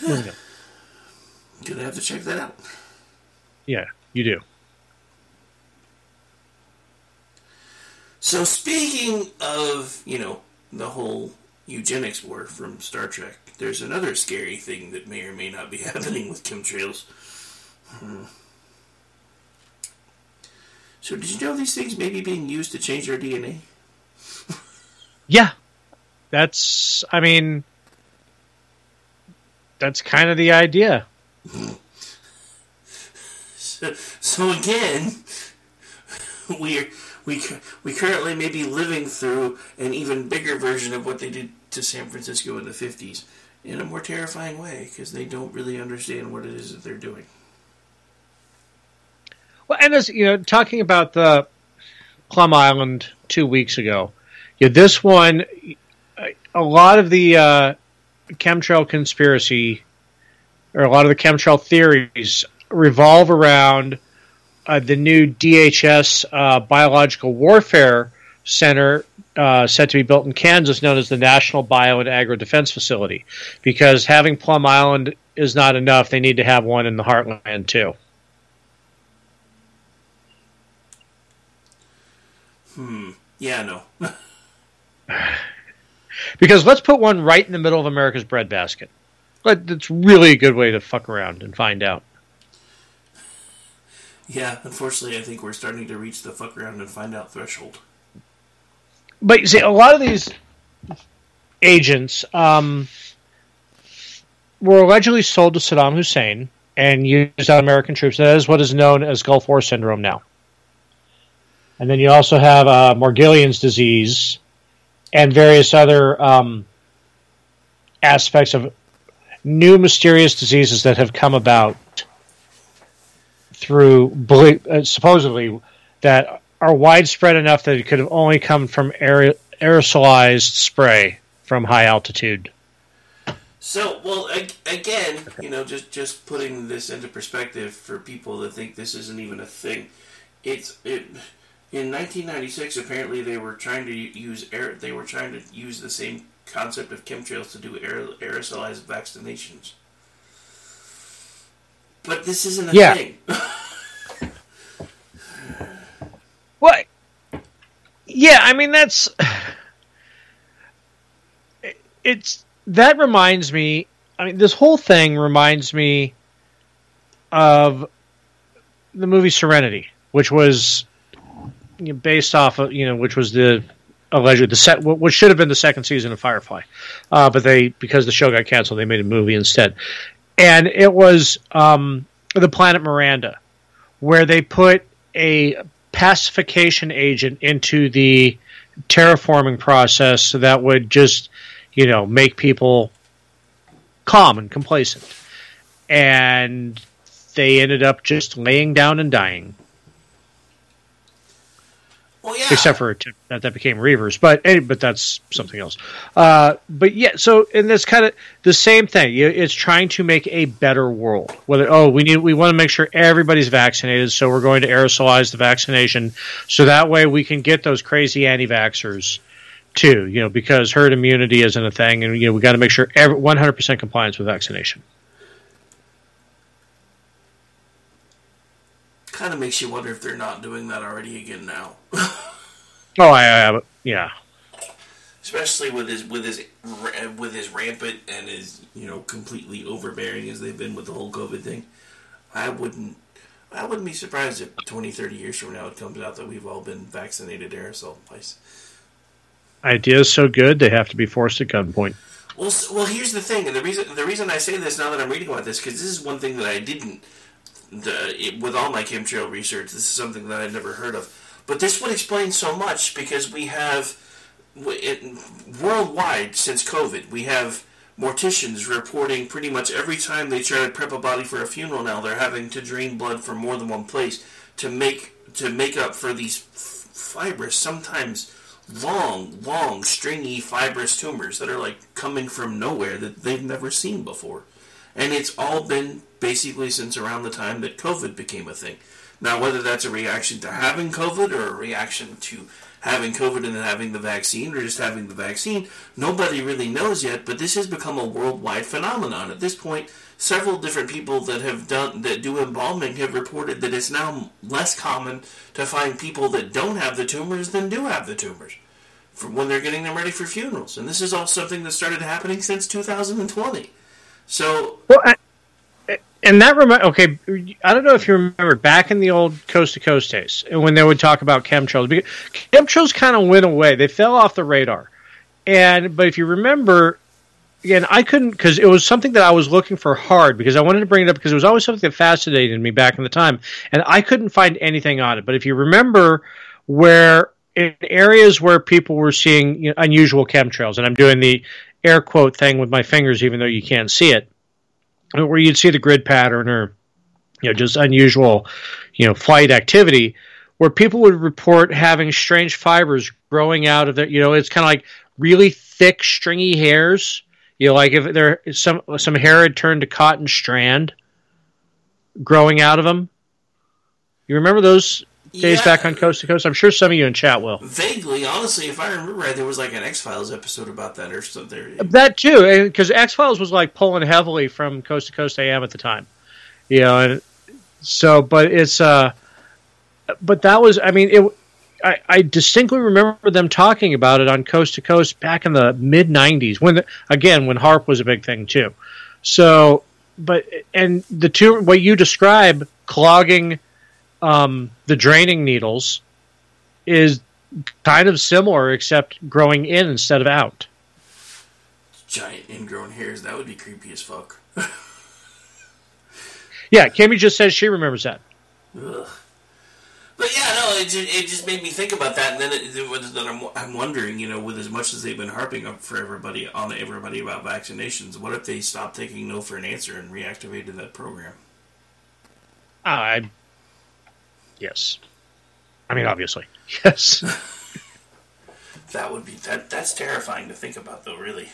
moving on. Gonna have to check that out. yeah, you do. So speaking of, you know, the whole eugenics war from Star Trek, there's another scary thing that may or may not be happening with chemtrails. Hmm. So did you know these things may be being used to change our DNA? Yeah, that's. I mean, that's kind of the idea. So, so again, we're we we currently may be living through an even bigger version of what they did to San Francisco in the fifties, in a more terrifying way because they don't really understand what it is that they're doing. Well, and as you know, talking about the Plum Island two weeks ago, yeah, this one, a lot of the uh, chemtrail conspiracy, or a lot of the chemtrail theories, revolve around uh, the new DHS uh, Biological Warfare Center uh, set to be built in Kansas, known as the National Bio and Agro Defense Facility, because having Plum Island is not enough; they need to have one in the Heartland too. Hmm. Yeah. No. Because let's put one right in the middle of America's breadbasket. But That's really a good way to fuck around and find out. yeah. Unfortunately, I think we're starting to reach the fuck around and find out threshold. But you see, a lot of these agents um, were allegedly sold to Saddam Hussein and used on American troops. That is what is known as Gulf War syndrome now. And then you also have uh, Morgellons disease and various other um, aspects of new mysterious diseases that have come about through belie- uh, supposedly that are widespread enough that it could have only come from aer- aerosolized spray from high altitude. So, well, ag- again, you know, just just putting this into perspective for people that think this isn't even a thing. It's it in 1996. Apparently, they were trying to use air. They were trying to use the same concept of chemtrails to do aer- aerosolized vaccinations. But this isn't a Yeah. thing. What? Yeah, I mean that's it's that reminds me. I mean, this whole thing reminds me of the movie Serenity, which was you know, based off of you know, which was the alleged the set, which should have been the second season of Firefly, uh, but they because the show got canceled, they made a movie instead, and it was um, the Planet Miranda, where they put a pacification agent into the terraforming process that would just you know make people calm and complacent. And they ended up just laying down and dying Well, yeah. except for that that became Reavers, but but that's something else. Uh, but yeah, so and that's kind of the same thing. It's trying to make a better world. Whether oh we need we want to make sure everybody's vaccinated, so we're going to aerosolize the vaccination, so that way we can get those crazy anti-vaxxers too. You know because herd immunity isn't a thing, and you know we got to make sure one hundred percent compliance with vaccination. Kind of makes you wonder if they're not doing that already again now. Oh, I, I yeah. especially with his with his uh, with his rampant and his you know completely overbearing as they've been with the whole COVID thing. I wouldn't I wouldn't be surprised if 20, 30 years from now it comes out that we've all been vaccinated aerosol twice. Ideas so good they have to be forced at gunpoint. Well, well, here's the thing, and the reason the reason I say this now that I'm reading about this because this is one thing that I didn't the, it, with all my chemtrail research. This is something that I'd never heard of, but this would explain so much because we have it, worldwide since COVID we have morticians reporting pretty much every time they try to prep a body for a funeral now they're having to drain blood from more than one place to make to make up for these fibrous sometimes long long stringy fibrous tumors that are like coming from nowhere that they've never seen before and it's all been basically since around the time that covid became a thing now whether that's a reaction to having covid or a reaction to having COVID and then having the vaccine, or just having the vaccine, nobody really knows yet. But this has become a worldwide phenomenon. At this point, several different people that have done that do embalming have reported that it's now less common to find people that don't have the tumors than do have the tumors when they're getting them ready for funerals. And this is all something that started happening since 2020. So Well, I, and that remind okay. I don't know if you remember back in the old coast to coast days when they would talk about chemtrails. Because chemtrails kind of went away; they fell off the radar. And but if you remember, again, I couldn't because it was something that I was looking for hard because I wanted to bring it up because it was always something that fascinated me back in the time, and I couldn't find anything on it. But if you remember, where in areas where people were seeing you know, unusual chemtrails, and I'm doing the air quote thing with my fingers, even though you can't see it, where you'd see the grid pattern or you know just unusual you know flight activity where people would report having strange fibers growing out of their you know it's kind of like really thick stringy hairs. You know like if there some some hair had turned to cotton strand growing out of them you remember those days Yeah. back on coast to coast i'm sure some of you in chat will Vaguely, honestly, if I remember right, there was like an X Files episode about that or something. That too, because X Files was like pulling heavily from Coast to Coast AM at the time, you know, and so, but it's, uh, but that was, I mean, it. I, I distinctly remember them talking about it on Coast to Coast back in the mid '90s, when again when Harp was a big thing too. So, but and the two what you describe clogging um, the draining needles is kind of similar, except growing in instead of out. Giant ingrown hairs. That would be creepy as fuck. Yeah, Kimmy just says she remembers that. Ugh. But yeah, no, it just, it just made me think about that, and then it, it that I'm, I'm wondering, you know, with as much as they've been harping up for everybody on everybody about vaccinations, what if they stopped taking no for an answer and reactivated that program? I yes. I mean, obviously, yes. That would be that. That's terrifying to think about, though. Really.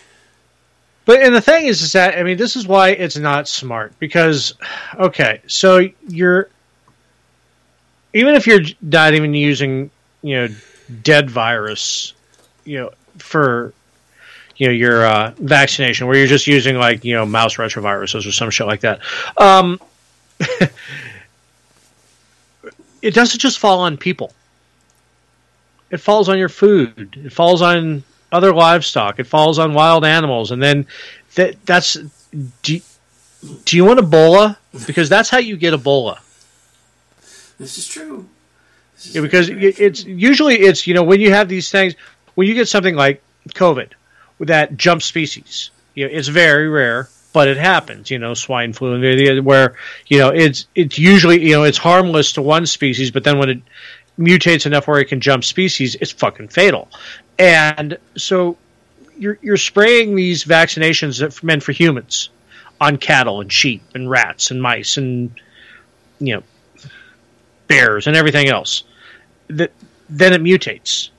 But and the thing is, is that I mean, this is why it's not smart because, okay, so you're even if you're not even using you know dead virus, you know for you know your uh, vaccination, where you're just using like you know mouse retroviruses or some shit like that. Um, it doesn't just fall on people. It falls on your food. It falls on other livestock. It falls on wild animals, and then that that's do, do you want Ebola? Because that's how you get Ebola. This is true. Yeah, because it- it's usually it's you know when you have these things when you get something like COVID with that jump species, you know, it's very rare, but it happens. You know, swine flu where you know it's it's usually you know it's harmless to one species, but then when it mutates enough where it can jump species, it's fucking fatal. And so you're you're spraying these vaccinations that meant for humans on cattle and sheep and rats and mice and you know bears and everything else. That then it mutates.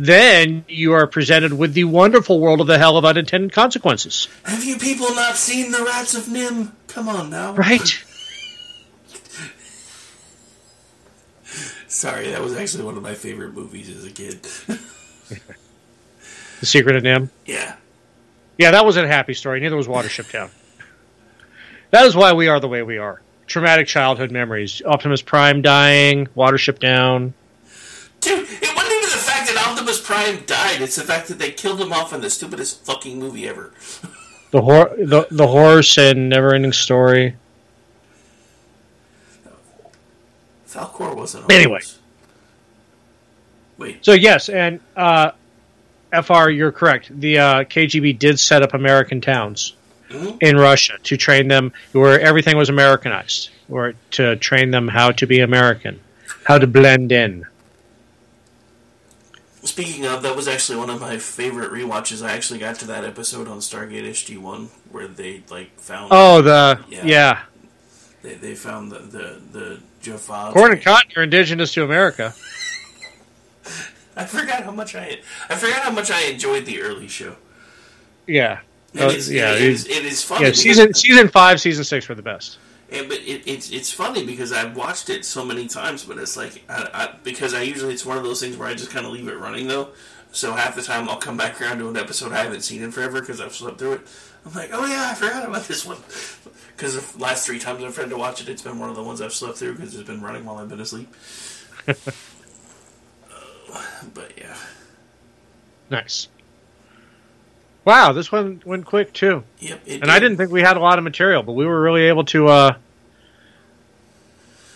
Then you are presented with the wonderful world of the hell of unintended consequences. Have you people not seen the Rats of NIMH? Come on now. Right? Sorry, that was actually one of my favorite movies as a kid. The Secret of NIMH. yeah. Yeah, that wasn't a happy story. Neither was Watership Down. That is why we are the way we are. Traumatic childhood memories. Optimus Prime dying, Watership Down. Dude, it wasn't Prime died. It's the fact that they killed him off in the stupidest fucking movie ever. The hor- the, the horse and never ending story. Falkor wasn't. Anyway. Wait. So yes, and uh, FR, you're correct. The uh, KGB did set up American towns Mhm. in Russia to train them where everything was Americanized, or to train them how to be American, how to blend in. Speaking of, that was actually one of my favorite rewatches. I actually got to that episode on Stargate SG One where they like found. Oh, the yeah. They, they found the the the Jaffa. Corn and cotton are indigenous to America. I forgot how much I I forgot how much I enjoyed the early show. Yeah. It oh, is- yeah, it it- is- it is funny Yeah, season season five, season six were the best. And but it, it's it's funny because I've watched it so many times, but it's like I, I, because I usually it's one of those things where I just kind of leave it running though. So half the time I'll come back around to an episode I haven't seen in forever because I've slept through it. I'm like, oh yeah, I forgot about this one. Because the last three times I've tried to watch it, it's been one of the ones I've slept through because it's been running while I've been asleep. Uh, but yeah, Nice. Wow, this one went quick too. Yep, it and I did. didn't think we had a lot of material, but we were really able to uh,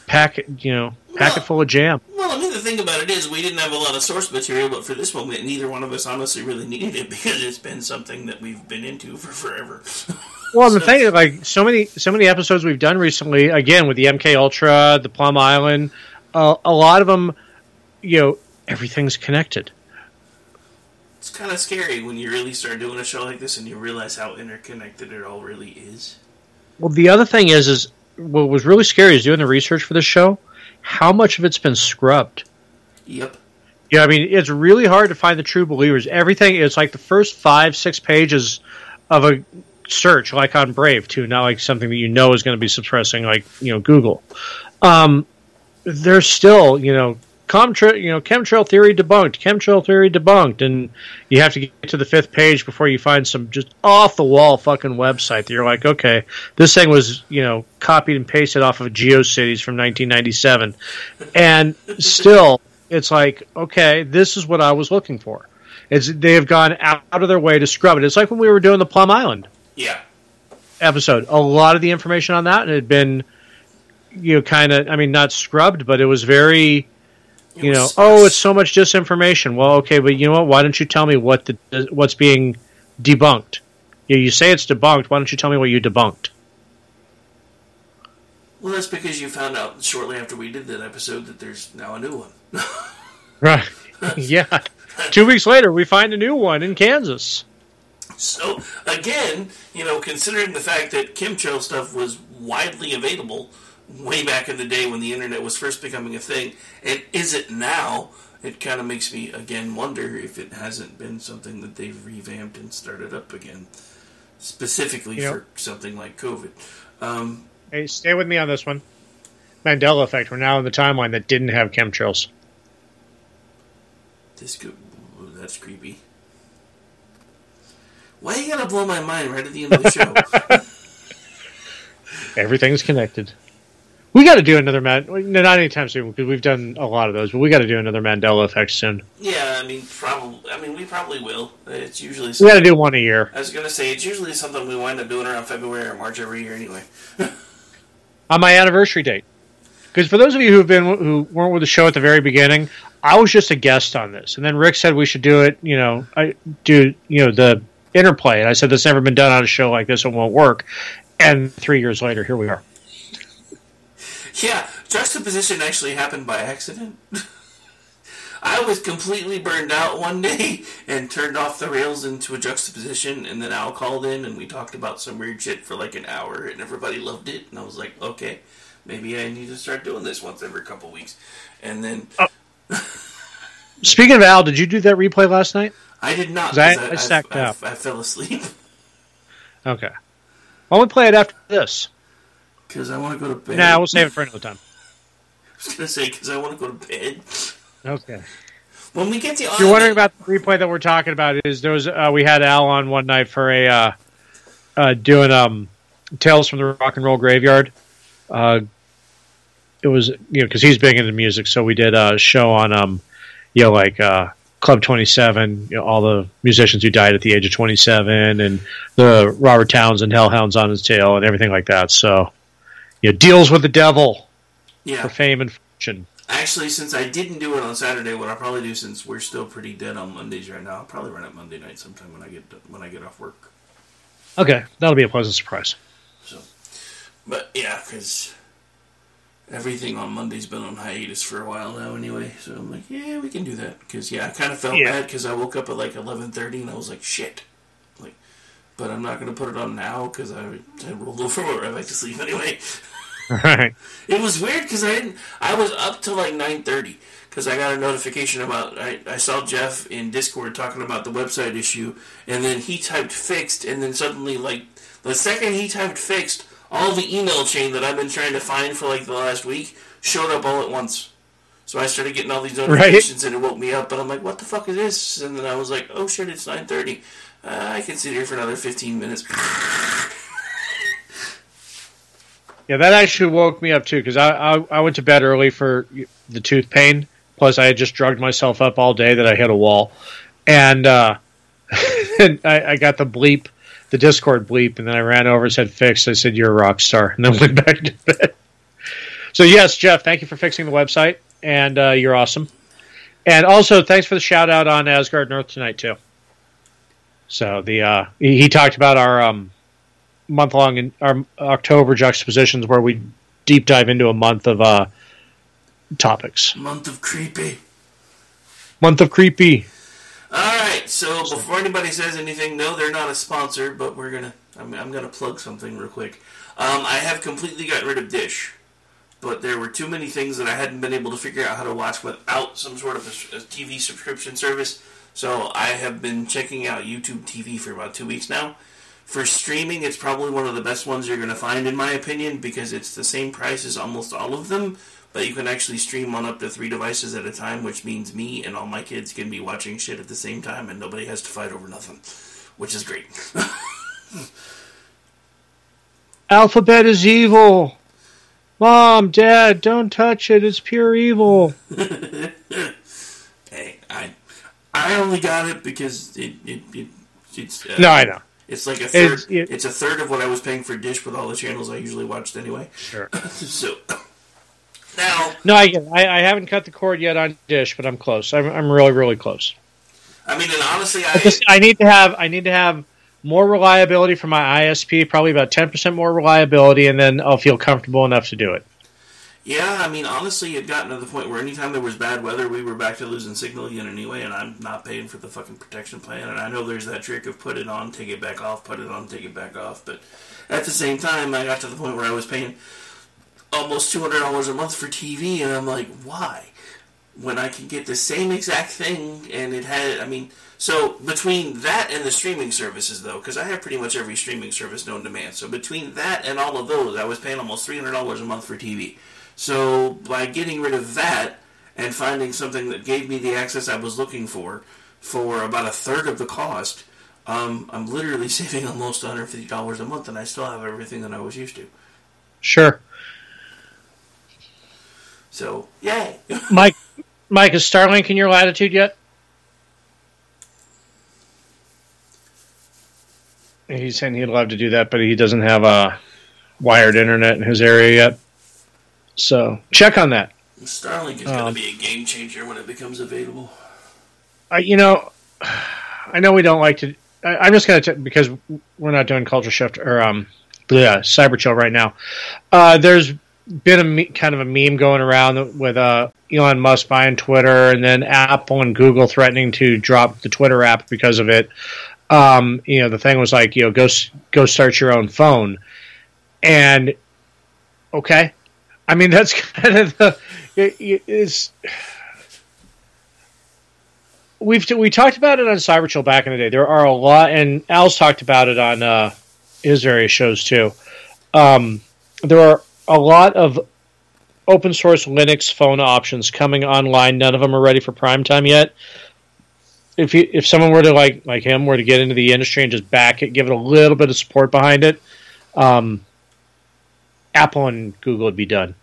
pack it, you know, pack it full of jam. well, Well, I mean, the thing about it is, we didn't have a lot of source material, but for this one, neither one of us honestly really needed it because it's been something that we've been into for forever. Well, the thing is, like so many so many episodes we've done recently, again with the MK Ultra, the Plum Island, uh, a lot of them, you know, everything's connected. It's kind of scary when you really start doing a show like this and you realize how interconnected it all really is. Well, the other thing is, is what was really scary is doing the research for this show. How much of it's been scrubbed? Yep. Yeah, I mean, it's really hard to find the true believers. Everything is like the first five, six pages of a search, like on Brave, too, not like something that you know is going to be suppressing, like you know Google. Um, there's still, you know, chemtrail, you know, chemtrail theory debunked, chemtrail theory debunked, and you have to get to the fifth page before you find some just off the wall fucking website that you're like, okay, this thing was, you know, copied and pasted off of GeoCities from 1997, and still, it's like, okay, this is what I was looking for. It's they have gone out of their way to scrub it. It's like when we were doing the Plum Island Yeah. episode. A lot of the information on that had been, you know, kind of, I mean, not scrubbed, but it was very, you know, oh, it's so much disinformation. Well, okay, but you know what? Why don't you tell me what the what's being debunked? You, you say it's debunked. Why don't you tell me what you debunked? Well, that's because you found out shortly after we did that episode that there's now a new one. Right. yeah. Two weeks later, we find a new one in Kansas. So again, you know, considering the fact that chemtrail stuff was widely available way back in the day when the internet was first becoming a thing, and is it now? It kind of makes me again wonder if it hasn't been something that they've revamped and started up again, specifically Yep. for something like COVID. Um, Hey, stay with me on this one. Mandela effect. We're now in the timeline that didn't have chemtrails. this could, that's creepy. Why are you going to blow my mind right at the end of the show? Everything's connected. We got to do another Man. No, not anytime soon because we've done a lot of those. But we got to do another Mandela effect soon. yeah, I mean, probably. I mean, we probably will. It's usually. We got to do one a year. I was gonna say it's usually something we wind up doing around February or March every year anyway. on my anniversary date. Because for those of you who have been who weren't with the show at the very beginning, I was just a guest on this, and then Rick said we should do it. You know, I do you know the interplay, and I said that's never been done on a show like this. It won't work. And three years later, here we are. Yeah, juxtaposition actually happened by accident. I was completely burned out one day and turned off the rails into a juxtaposition, and then Al called in and we talked about some weird shit for like an hour, and everybody loved it. And I was like, okay, maybe I need to start doing this once every couple weeks. And then uh, Speaking of Al, did you do that replay last night? I did not. I- 'cause I stacked I, up. I, fell asleep Okay. Why don't we play it after this? Because I want to go to bed. Nah, we'll save it for another time. I was gonna say because I want to go to bed. Okay. When we get to If you're wondering about the replay that we're talking about, is there was uh, we had Al on one night for a uh, uh, doing um, Tales from the Rock and Roll Graveyard. Uh, it was you know because he's big into music, so we did a show on um, you know like uh, Club Twenty Seven, you know, all the musicians who died at the age of twenty seven, and the Robert Townsend Hellhounds on his tail, and everything like that. So, you know, deals with the devil Yeah. for fame and fortune. Actually, since I didn't do it on Saturday, what I'll probably do since we're still pretty dead on Mondays right now, I'll probably run it Monday night sometime when I get when I get off work. Okay, that'll be a pleasant surprise. So, But yeah, because everything on Monday's been on hiatus for a while now, anyway. So I'm like, yeah, we can do that. Because yeah, I kind of felt Yeah. bad because I woke up at like 11:30 and I was like, shit. Like, but I'm not gonna put it on now because I, I rolled over I like to sleep anyway. Right. It was weird because I didn't. I was up till like nine thirty because I got a notification about. I, I saw Jeff in Discord talking about the website issue, and then he typed fixed, and then suddenly, like the second he typed fixed, all the email chain that I've been trying to find for like the last week showed up all at once. So I started getting all these notifications, and it woke me up. And I'm like, "What the fuck is this?" And then I was like, "Oh shit, it's nine thirty. Uh, I can sit here for another fifteen minutes." Yeah, that actually woke me up too because I, I I went to bed early for the tooth pain. Plus, I had just drugged myself up all day that I hit a wall, and uh, and I, I got the bleep, the Discord bleep, and then I ran over and said fixed. I said you're a rock star, and then went back to bed. So yes, Jeff, thank you for fixing the website. and uh, you're awesome. And also, thanks for the shout out on Asgard North tonight too. So the uh, he, he talked about our um, month long in our October juxtapositions where we deep dive into a month of uh, topics. Month of creepy. Month of creepy. All right. So before anybody says anything, no, they're not a sponsor, but we're gonna. I'm, I'm gonna plug something real quick. Um, I have completely gotten rid of Dish, but there were too many things that I hadn't been able to figure out how to watch without some sort of a, a TV subscription service. So I have been checking out YouTube TV for about two weeks now. For streaming, it's probably one of the best ones you're going to find, in my opinion, because it's the same price as almost all of them, but you can actually stream on up to three devices at a time, which means me and all my kids can be watching shit at the same time, and nobody has to fight over nothing, which is great. Alphabet is evil. Mom, Dad, don't touch it. It's pure evil. hey, I I only got it because it, it, it it's uh, No, I know. It's like a third. It's- it- it's a third of what I was paying for Dish with all the channels I usually watched anyway. Sure. so now, No, I I, I haven't cut the cord yet on Dish, but I'm close. I'm, I'm really, really close. I mean, and honestly, I I just I need to have I need to have more reliability for my ISP, probably about ten percent more reliability, and then I'll feel comfortable enough to do it. Yeah, I mean, honestly, it gotten to the point where anytime there was bad weather, we were back to losing signal again anyway, and I'm not paying for the fucking protection plan. And I know there's that trick of put it on, take it back off, put it on, take it back off, but at the same time, I got to the point where I was paying almost two hundred dollars a month for TV, and I'm like, why? When I can get the same exact thing, and it had, I mean, so between that and the streaming services, though, because I have pretty much every streaming service known to man, so between that and all of those, I was paying almost three hundred dollars a month for TV. So by getting rid of that and finding something that gave me the access I was looking for for about a third of the cost, um, I'm literally saving almost one hundred fifty dollars a month, and I still have everything that I was used to. Sure, So yay! Mike. Mike, is Starlink in your latitude yet? He's saying he'd love to do that, but he doesn't have a wired internet in his area yet. So check on that. Starlink is Um, going to be a game changer when it becomes available. I, you know, I know we don't like to. I, I'm just going to because we're not doing culture shift or um, yeah, cyber chill right now. Uh, there's been a me- kind of a meme going around with uh, Elon Musk buying Twitter, and then Apple and Google threatening to drop the Twitter app because of it. Um, you know, the thing was like, you know, go go start your own phone, and okay, I mean that's kind of the we've we talked about it on Cyber Chill back in the day. There are a lot, and Al's talked about it on uh, his various shows too. Um, there are a lot of open source Linux phone options coming online. None of them are ready for prime time yet. If if someone were to like like him were to get into the industry and just back it, give it a little bit of support behind it, um, Apple and Google would be done.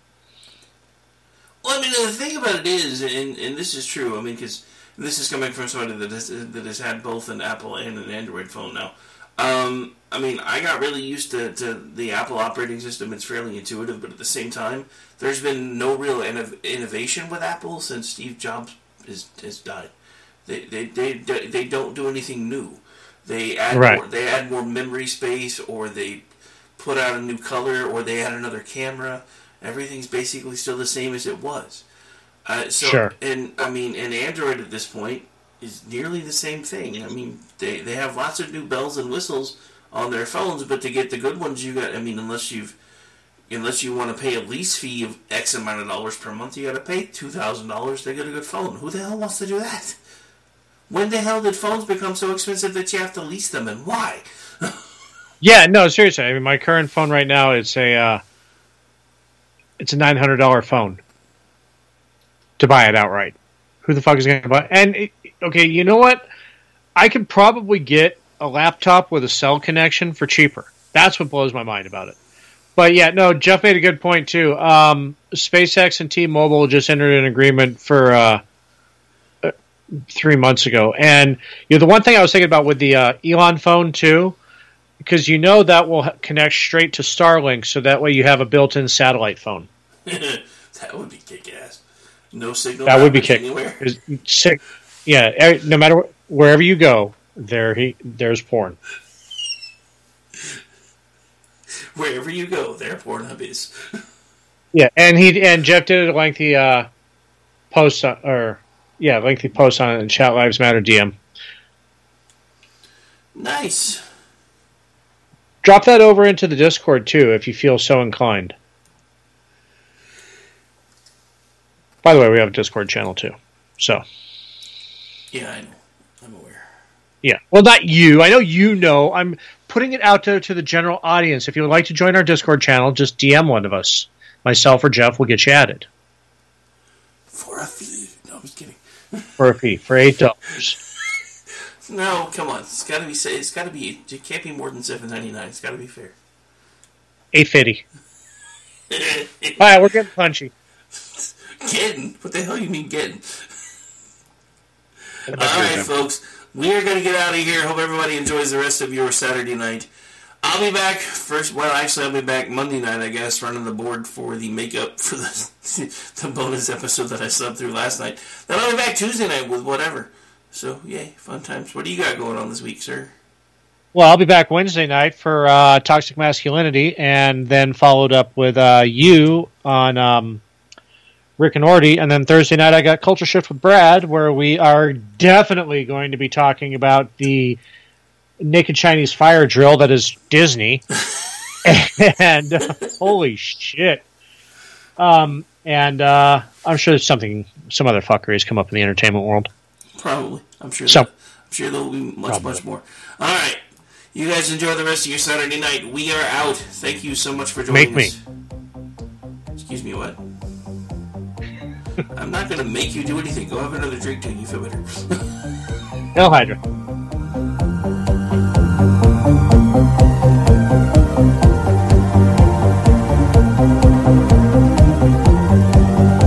Well, I mean, the thing about it is, and, and this is true, I mean, because this is coming from somebody that has, that has had both an Apple and an Android phone now. Um, I mean, I got really used to, to the Apple operating system. It's fairly intuitive, but at the same time, there's been no real innov- innovation with Apple since Steve Jobs has, has died. They, they, they, they don't do anything new. They add Right. more, they add more memory space, or they put out a new color, or they add another camera. Everything's basically still the same as it was. Uh, so, Sure. and I mean, and Android at this point is nearly the same thing. I mean, they they have lots of new bells and whistles on their phones, but to get the good ones, you got. I mean, unless you've unless you want to pay a lease fee of X amount of dollars per month, you got to pay two thousand dollars to get a good phone. Who the hell wants to do that? When the hell did phones become so expensive that you have to lease them, and why? Yeah, no, seriously. I mean, my current phone right now it's a uh, it's a nine hundred dollar phone to buy it outright. Who the fuck is going to buy? And it, okay, you know what? I could probably get a laptop with a cell connection for cheaper. That's what blows my mind about it. But yeah, no, Jeff made a good point too. Um, SpaceX and T-Mobile just entered an agreement for uh, uh, three months ago, and you know the one thing I was thinking about with the uh, Elon phone too because you know that will connect straight to Starlink, so that way you have a built-in satellite phone. that would be kick ass. No signal. That would be kick. anywhere. Sick. Yeah. No matter wh- wherever you go, there he there's porn. Wherever you go, there Pornhub is. Yeah, and he and Jeff did a lengthy uh, post on, or yeah, lengthy post on it in Chat Lives Matter DM. Nice. Drop that over into the Discord too, if you feel so inclined. By the way, we have a Discord channel too. So Yeah. I'm aware. yeah, well, not you. I know you know. I'm putting it out there to the general audience. If you would like to join our Discord channel, just DM one of us, myself or Jeff. will get you added For a fee. No, I'm just kidding. for a fee for eight dollars. No, come on. It's got to be. It's got to be. It can't be more than seven ninety nine. It's got to be fair. Eight fifty. All right, we're getting punchy. Getting? What the hell you mean getting? All right, folks. We are going to get out of here. Hope everybody enjoys the rest of your Saturday night. I'll be back first. Well, actually, I'll be back Monday night, I guess, running the board for the makeup for the the bonus episode that I slept through last night. Then I'll be back Tuesday night with whatever. So, yay, fun times. What do you got going on this week, sir? Well, I'll be back Wednesday night for uh, Toxic Masculinity, and then followed up with uh, you on um, Rick and Orty, and then Thursday night I got Culture Shift with Brad, where we are definitely going to be talking about the naked Chinese fire drill that is Disney, and uh, holy shit! Um, and uh, I'm sure there's something, some other fuckery has come up in the entertainment world. Probably. I'm sure. So- that- I'm sure there will be much, much more. All right. You guys enjoy the rest of your Saturday night. We are out. Thank you so much for joining Make me. Excuse me, what? I'm not going to make you do anything. Go have another drink till you feel better. Hail Hydra.